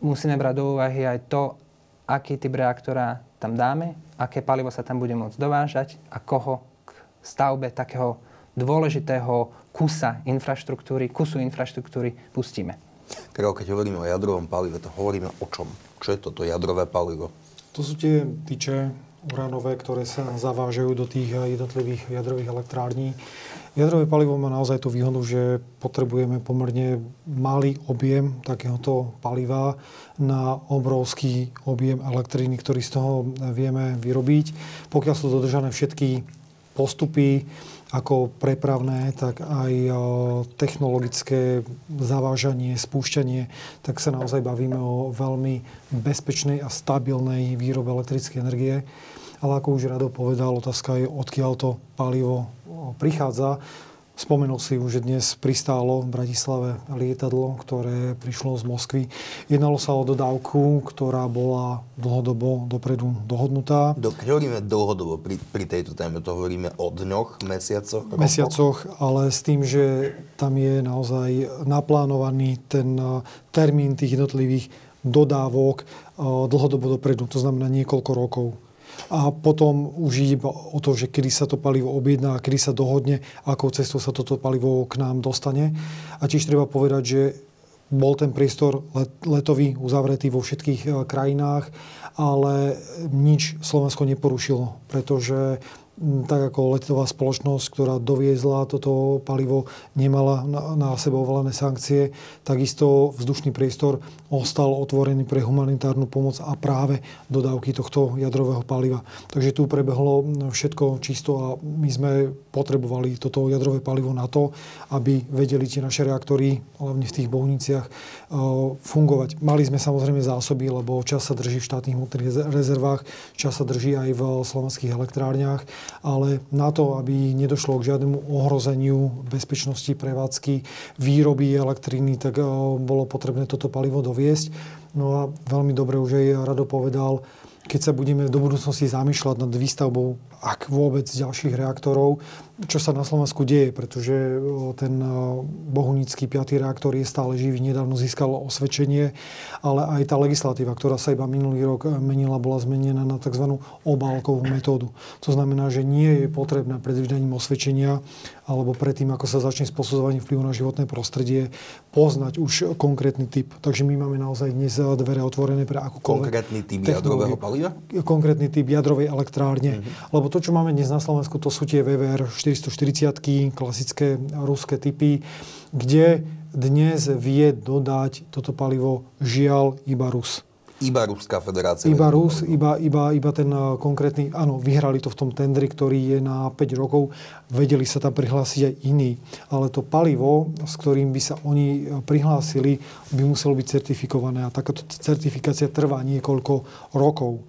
musíme brať do úvahy aj to, aký typ reaktora tam dáme, aké palivo sa tam bude môcť dovážať a koho k stavbe takého dôležitého kusa infraštruktúry, kusu infraštruktúry pustíme. Karol, keď hovoríme o jadrovom palive, to hovoríme o čom? Čo je toto jadrové palivo? To sú tie tyče uránové, ktoré sa zavážajú do tých jednotlivých jadrových elektrární. Jadrové palivo má naozaj tú výhodu, že potrebujeme pomerne malý objem takéhoto paliva na obrovský objem elektriny, ktorý z toho vieme vyrobiť. Pokiaľ sú dodržané všetky postupy, ako prepravné, tak aj technologické zavážanie, spúšťanie, tak sa naozaj bavíme o veľmi bezpečnej a stabilnej výrobe elektrickej energie. Ale ako už Rado povedal, otázka je, odkiaľ to palivo prichádza. Spomenul si už, že dnes pristálo v Bratislave lietadlo, ktoré prišlo z Moskvy. Jednalo sa o dodávku, ktorá bola dlhodobo dopredu dohodnutá. Do, hovoríme dlhodobo pri, pri tejto téme, to hovoríme o dňoch, mesiacoch? Rokoch? Mesiacoch, ale s tým, že tam je naozaj naplánovaný ten termín tých jednotlivých dodávok dlhodobo dopredu, to znamená niekoľko rokov a potom už ide o to, že kedy sa to palivo objedná, kedy sa dohodne, akou cestou sa toto palivo k nám dostane. A tiež treba povedať, že bol ten priestor letový uzavretý vo všetkých e, krajinách, ale nič Slovensko neporušilo, pretože tak ako letová spoločnosť, ktorá doviezla toto palivo, nemala na, na sebe ovolané sankcie, takisto vzdušný priestor ostal otvorený pre humanitárnu pomoc a práve dodávky tohto jadrového paliva. Takže tu prebehlo všetko čisto a my sme potrebovali toto jadrové palivo na to, aby vedeli tie naše reaktory, hlavne v tých bohniciach, e, fungovať. Mali sme samozrejme zásoby, lebo čas sa drží v štátnych rezervách, čas sa drží aj v slovenských elektrárniach ale na to, aby nedošlo k žiadnemu ohrozeniu bezpečnosti prevádzky výroby elektriny, tak eh, bolo potrebné toto palivo doviesť. No a veľmi dobre už aj Rado povedal, keď sa budeme do budúcnosti zamýšľať nad výstavbou, ak vôbec, ďalších reaktorov, čo sa na Slovensku deje, pretože ten bohunický 5. reaktor je stále živý, nedávno získal osvedčenie, ale aj tá legislatíva, ktorá sa iba minulý rok menila, bola zmenená na tzv. obálkovú metódu. To znamená, že nie je potrebné pred vydaním osvedčenia alebo predtým, ako sa začne s posudzovaním vplyvu na životné prostredie, poznať už konkrétny typ. Takže my máme naozaj dnes dvere otvorené pre akúkoľvek Konkrétny typ jadrového paliva? Konkrétny typ jadrovej elektrárne. Mm-hmm. Lebo to, čo máme dnes na Slovensku, to sú tie VVR 440 klasické ruské typy, kde dnes vie dodať toto palivo žiaľ iba Rus. Iba Ruská federácia. Iba Rus, iba, iba, iba ten eh, konkrétny, áno, vyhrali to v tom tendri, ktorý je na 5 rokov, vedeli sa tam prihlásiť aj iní. Ale to palivo, s ktorým by sa oni eh, prihlásili, by muselo byť certifikované. A takáto certifikácia trvá niekoľko rokov.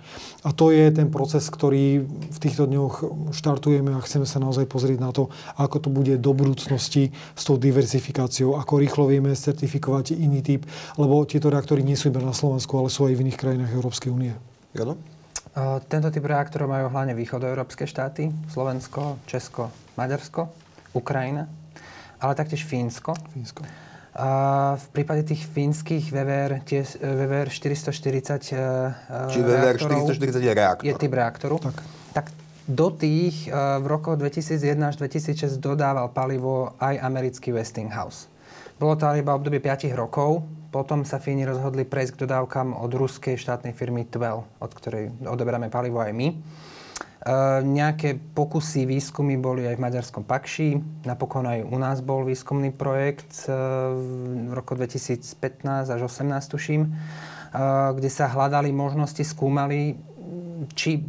A to je ten proces, ktorý v týchto dňoch štartujeme a chceme sa naozaj pozrieť na to, ako to bude do budúcnosti s tou diversifikáciou, ako rýchlo vieme certifikovať iný typ, lebo tieto reaktory nie sú iba na Slovensku, ale sú aj v iných krajinách Európskej únie. Jado? Tento typ reaktorov majú hlavne východoeurópske štáty, Slovensko, Česko, Maďarsko, Ukrajina, ale taktiež Fínsko. Fínsko. A v prípade tých fínskych VVR, tie, VVR 440 Čiže VVR 440 je reaktor. Je typ reaktoru. Tak. tak do tých v rokoch 2001 až 2006 dodával palivo aj americký Westinghouse. Bolo to ale iba obdobie 5 rokov. Potom sa Fíni rozhodli prejsť k dodávkam od ruskej štátnej firmy Twell, od ktorej odoberáme palivo aj my. Nejaké pokusy, výskumy boli aj v maďarskom Pakši. Napokon aj u nás bol výskumný projekt uh, v roku 2015 až 2018, tuším, uh, kde sa hľadali možnosti, skúmali, či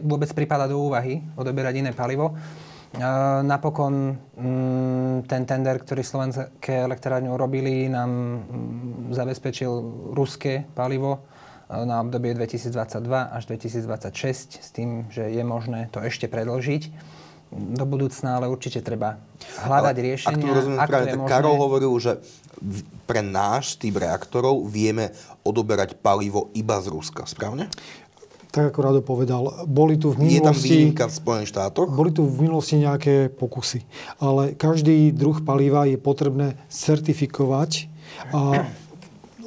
vôbec prípada do úvahy odoberať iné palivo. Napokon mm, ten tender, ktorý slovenské elektrárne urobili, nám mm, zabezpečil ruské palivo na obdobie 2022 až 2026 s tým, že je možné to ešte predlžiť do budúcna, ale určite treba hľadať ale riešenia. Ak rozumiem správne, tak možné... Karol hovoril, že pre náš typ reaktorov vieme odoberať palivo iba z Ruska, správne? tak ako Rado povedal, boli tu v minulosti... Je tam výnimka v Spojených štátoch? Boli tu v minulosti nejaké pokusy. Ale každý druh paliva je potrebné certifikovať a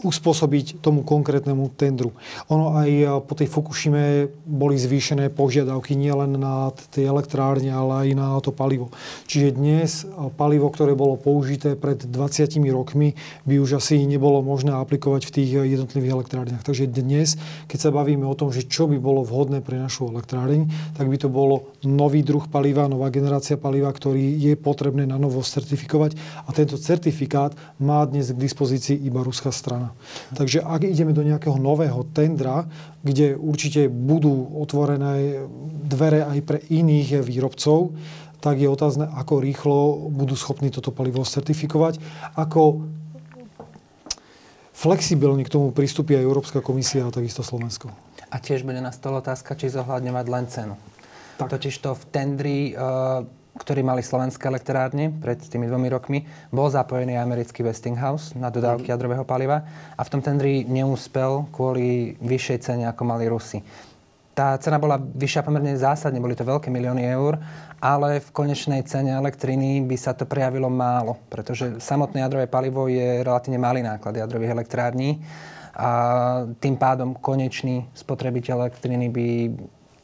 uspôsobiť tomu konkrétnemu tendru. Ono aj e, po tej Fukushime boli zvýšené požiadavky nielen na tie elektrárne, ale aj na to palivo. Čiže dnes e, palivo, ktoré bolo použité pred 20 rokmi, by už asi nebolo možné aplikovať v tých jednotlivých elektrárniach. Takže dnes, keď sa bavíme o tom, že čo by bolo vhodné pre našu elektráreň, tak by to bolo nový druh paliva, nová generácia paliva, ktorý je potrebné na novo certifikovať. A tento certifikát má dnes k dispozícii iba ruská strana. Takže ak ideme do nejakého nového tendra, kde určite budú otvorené dvere aj pre iných výrobcov, tak je otázne, ako rýchlo budú schopní toto palivo certifikovať, ako flexibilne k tomu pristúpi aj Európska komisia a takisto Slovensko. A tiež bude na stole otázka, či zohľadňovať len cenu. Tak. Totiž to v tendri uh, ktorý mali slovenské elektrárne pred tými dvomi rokmi, bol zapojený americký Westinghouse na dodávky mm. jadrového paliva a v tom tendri neúspel kvôli vyššej cene, ako mali Rusi. Tá cena bola vyššia pomerne zásadne, boli to veľké milióny eur, ale v konečnej cene elektriny by sa to prejavilo málo, pretože samotné jadrové palivo je relatívne malý náklad jadrových elektrární a tým pádom konečný spotrebiteľ elektriny by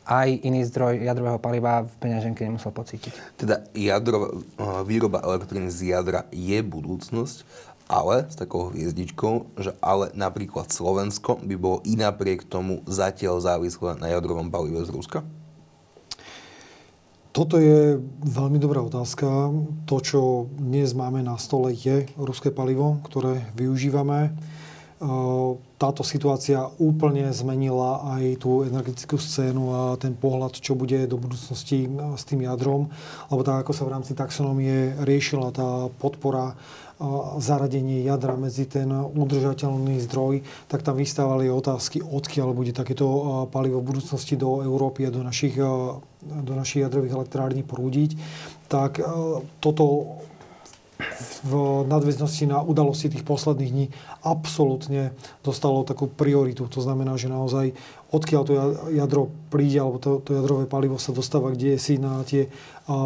aj iný zdroj jadrového paliva v peňaženke nemusel pocítiť. Teda jadro, eh, výroba elektriny z jadra je budúcnosť, ale s takou hviezdičkou, že ale napríklad Slovensko by bolo i napriek tomu zatiaľ závislé na jadrovom palive z Ruska? Toto je veľmi dobrá otázka. To, čo dnes máme na stole, je ruské palivo, ktoré využívame. Táto situácia úplne zmenila aj tú energetickú scénu a ten pohľad, čo bude do budúcnosti s tým jadrom. Lebo tak, ako sa v rámci taxonomie riešila tá podpora zaradenie jadra medzi ten udržateľný zdroj, tak tam vystávali otázky, odkiaľ bude takéto palivo v budúcnosti do Európy a do našich, do našich jadrových elektrární prúdiť. Tak toto v nadväznosti na udalosti tých posledných dní absolútne dostalo takú prioritu. To znamená, že naozaj odkiaľ to jadro príde, alebo to, to jadrové palivo sa dostáva kde si na tie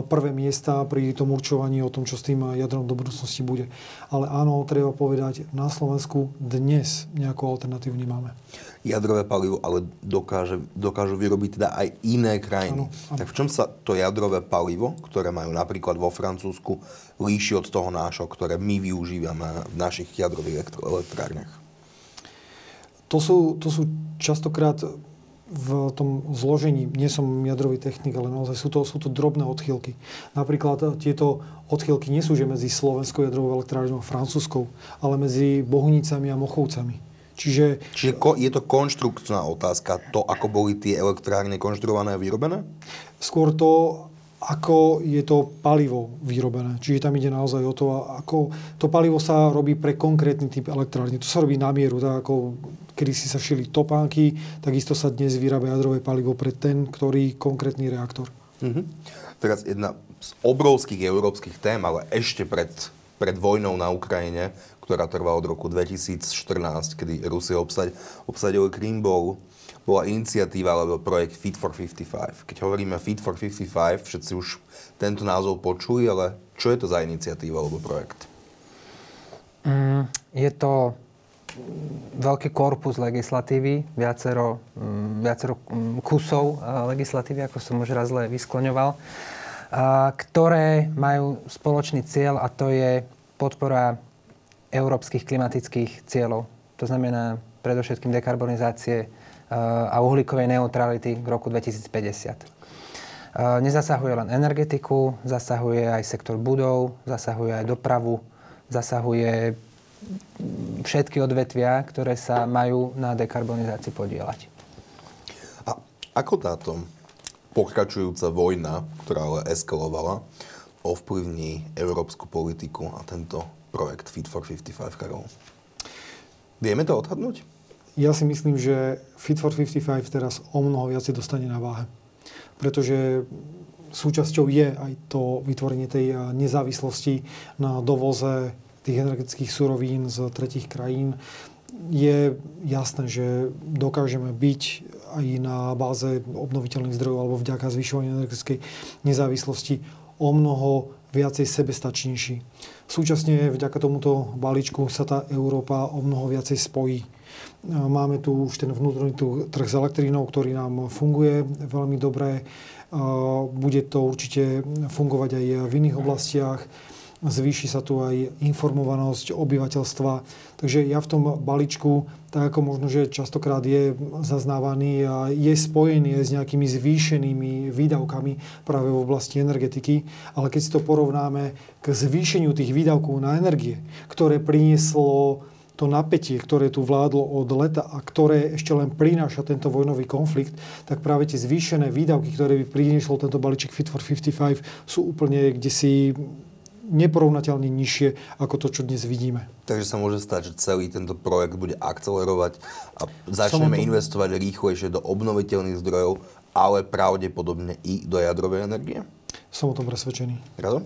prvé miesta pri tom určovaní o tom, čo s tým jadrom do budúcnosti bude. Ale áno, treba povedať, na Slovensku dnes nejakú alternatívu nemáme. Jadrové palivo ale dokáže, dokážu vyrobiť teda aj iné krajiny. Áno, áno. Tak v čom sa to jadrové palivo, ktoré majú napríklad vo Francúzsku, líši od toho nášho, ktoré my využívame v našich jadrových elektrárniach? To sú, to sú častokrát v tom zložení, nie som jadrový technik, ale naozaj sú to, sú to drobné odchýlky. Napríklad tieto odchýlky nie sú že medzi Slovenskou jadrovou elektrárňou a francúzskou, ale medzi Bohunicami a Mochovcami. Čiže, Čiže ko, je to konštrukčná otázka, to, ako boli tie elektrárne konštruované a vyrobené? Skôr to, ako je to palivo vyrobené. Čiže tam ide naozaj o to, ako to palivo sa robí pre konkrétny typ elektrárne. To sa robí na mieru, tak ako kedy si sa šili topánky, takisto sa dnes vyrába jadrové palivo pre ten, ktorý konkrétny reaktor. Mm-hmm. Teraz jedna z obrovských európskych tém, ale ešte pred, pred vojnou na Ukrajine, ktorá trvá od roku 2014, kedy Rusia obsad, obsadili Krym, bol bola iniciatíva alebo projekt Fit for 55. Keď hovoríme Fit for 55, všetci už tento názov počuli, ale čo je to za iniciatíva alebo projekt? Mm, je to veľký korpus legislatívy, viacero, mm, viacero mm, kusov legislatívy, ako som už raz zle vyskloňoval, ktoré majú spoločný cieľ a to je podpora európskych klimatických cieľov. To znamená predovšetkým dekarbonizácie a uhlíkovej neutrality k roku 2050. Nezasahuje len energetiku, zasahuje aj sektor budov, zasahuje aj dopravu, zasahuje všetky odvetvia, ktoré sa majú na dekarbonizácii podielať. A ako táto pokračujúca vojna, ktorá ale eskalovala, ovplyvní európsku politiku a tento projekt Fit for 55, Karol? Vieme to odhadnúť? Ja si myslím, že Fit for 55 teraz o mnoho viacej dostane na váhe. Pretože súčasťou je aj to vytvorenie tej eh, nezávislosti na dovoze tých energetických surovín z tretich krajín. Je jasné, že dokážeme byť aj na báze obnoviteľných zdrojov alebo vďaka zvyšovaniu energetickej nezávislosti o mnoho viacej sebestačnejší. Súčasne vďaka tomuto balíčku sa tá Európa o mnoho viacej spojí. Máme tu už ten vnútorný trh s elektrínou, ktorý nám funguje veľmi dobre. Bude to určite fungovať aj v iných oblastiach. Zvýši sa tu aj informovanosť obyvateľstva. Takže ja v tom balíčku, tak ako možno, že častokrát je zaznávaný a je spojený s nejakými zvýšenými výdavkami práve v oblasti energetiky. Ale keď si to porovnáme k zvýšeniu tých výdavkov na energie, ktoré prinieslo to napätie, ktoré tu vládlo od leta a ktoré ešte len prináša tento vojnový konflikt, tak práve tie zvýšené výdavky, ktoré by priniesol tento balíček Fit for 55, sú úplne kde si neporovnateľne nižšie ako to, čo dnes vidíme. Takže sa môže stať, že celý tento projekt bude akcelerovať a začneme to... investovať rýchlejšie do obnoviteľných zdrojov, ale pravdepodobne i do jadrovej energie? Som o tom presvedčený. Rado?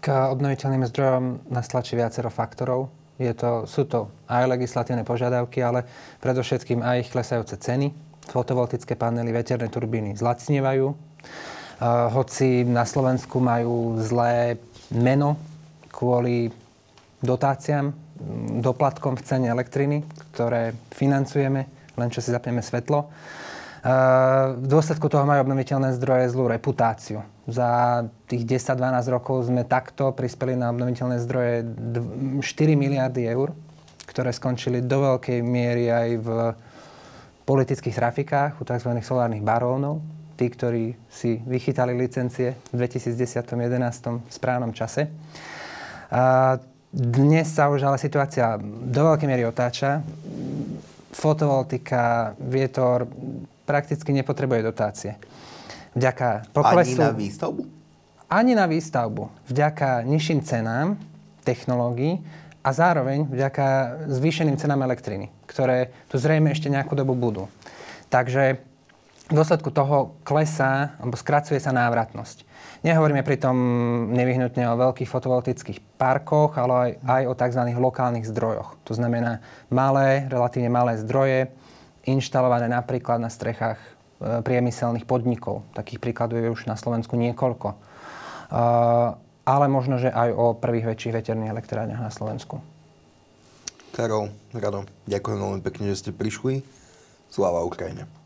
K obnoviteľným zdrojom nás tlačí viacero faktorov. Je to, sú to aj legislatívne požiadavky, ale predovšetkým aj ich klesajúce ceny. Fotovoltické panely, veterné turbíny zlacnievajú. Uh, hoci na Slovensku majú zlé meno kvôli dotáciám, doplatkom v cene elektriny, ktoré financujeme, len čo si zapneme svetlo. V dôsledku toho majú obnoviteľné zdroje zlú reputáciu. Za tých 10-12 rokov sme takto prispeli na obnoviteľné zdroje 4 miliardy eur, ktoré skončili do veľkej miery aj v politických trafikách u tzv. solárnych barónov, tí, ktorí si vychytali licencie v 2010-2011 v správnom čase. A dnes sa už ale situácia do veľkej miery otáča. Fotovoltika, vietor prakticky nepotrebuje dotácie. Vďaka poklesu... Ani na výstavbu? Ani na výstavbu. Vďaka nižším cenám technológií a zároveň vďaka zvýšeným cenám elektriny, ktoré tu zrejme ešte nejakú dobu budú. Takže v dôsledku toho klesá alebo skracuje sa návratnosť. Nehovoríme pritom nevyhnutne o veľkých fotovoltických parkoch, ale aj, aj o tzv. lokálnych zdrojoch. To znamená malé, relatívne malé zdroje, inštalované napríklad na strechách e, priemyselných podnikov. Takých príkladov je už na Slovensku niekoľko. E, ale možno, že aj o prvých väčších veterných elektrárniach na Slovensku. Karol, Rado, ďakujem veľmi pekne, že ste prišli. Sláva Ukrajine.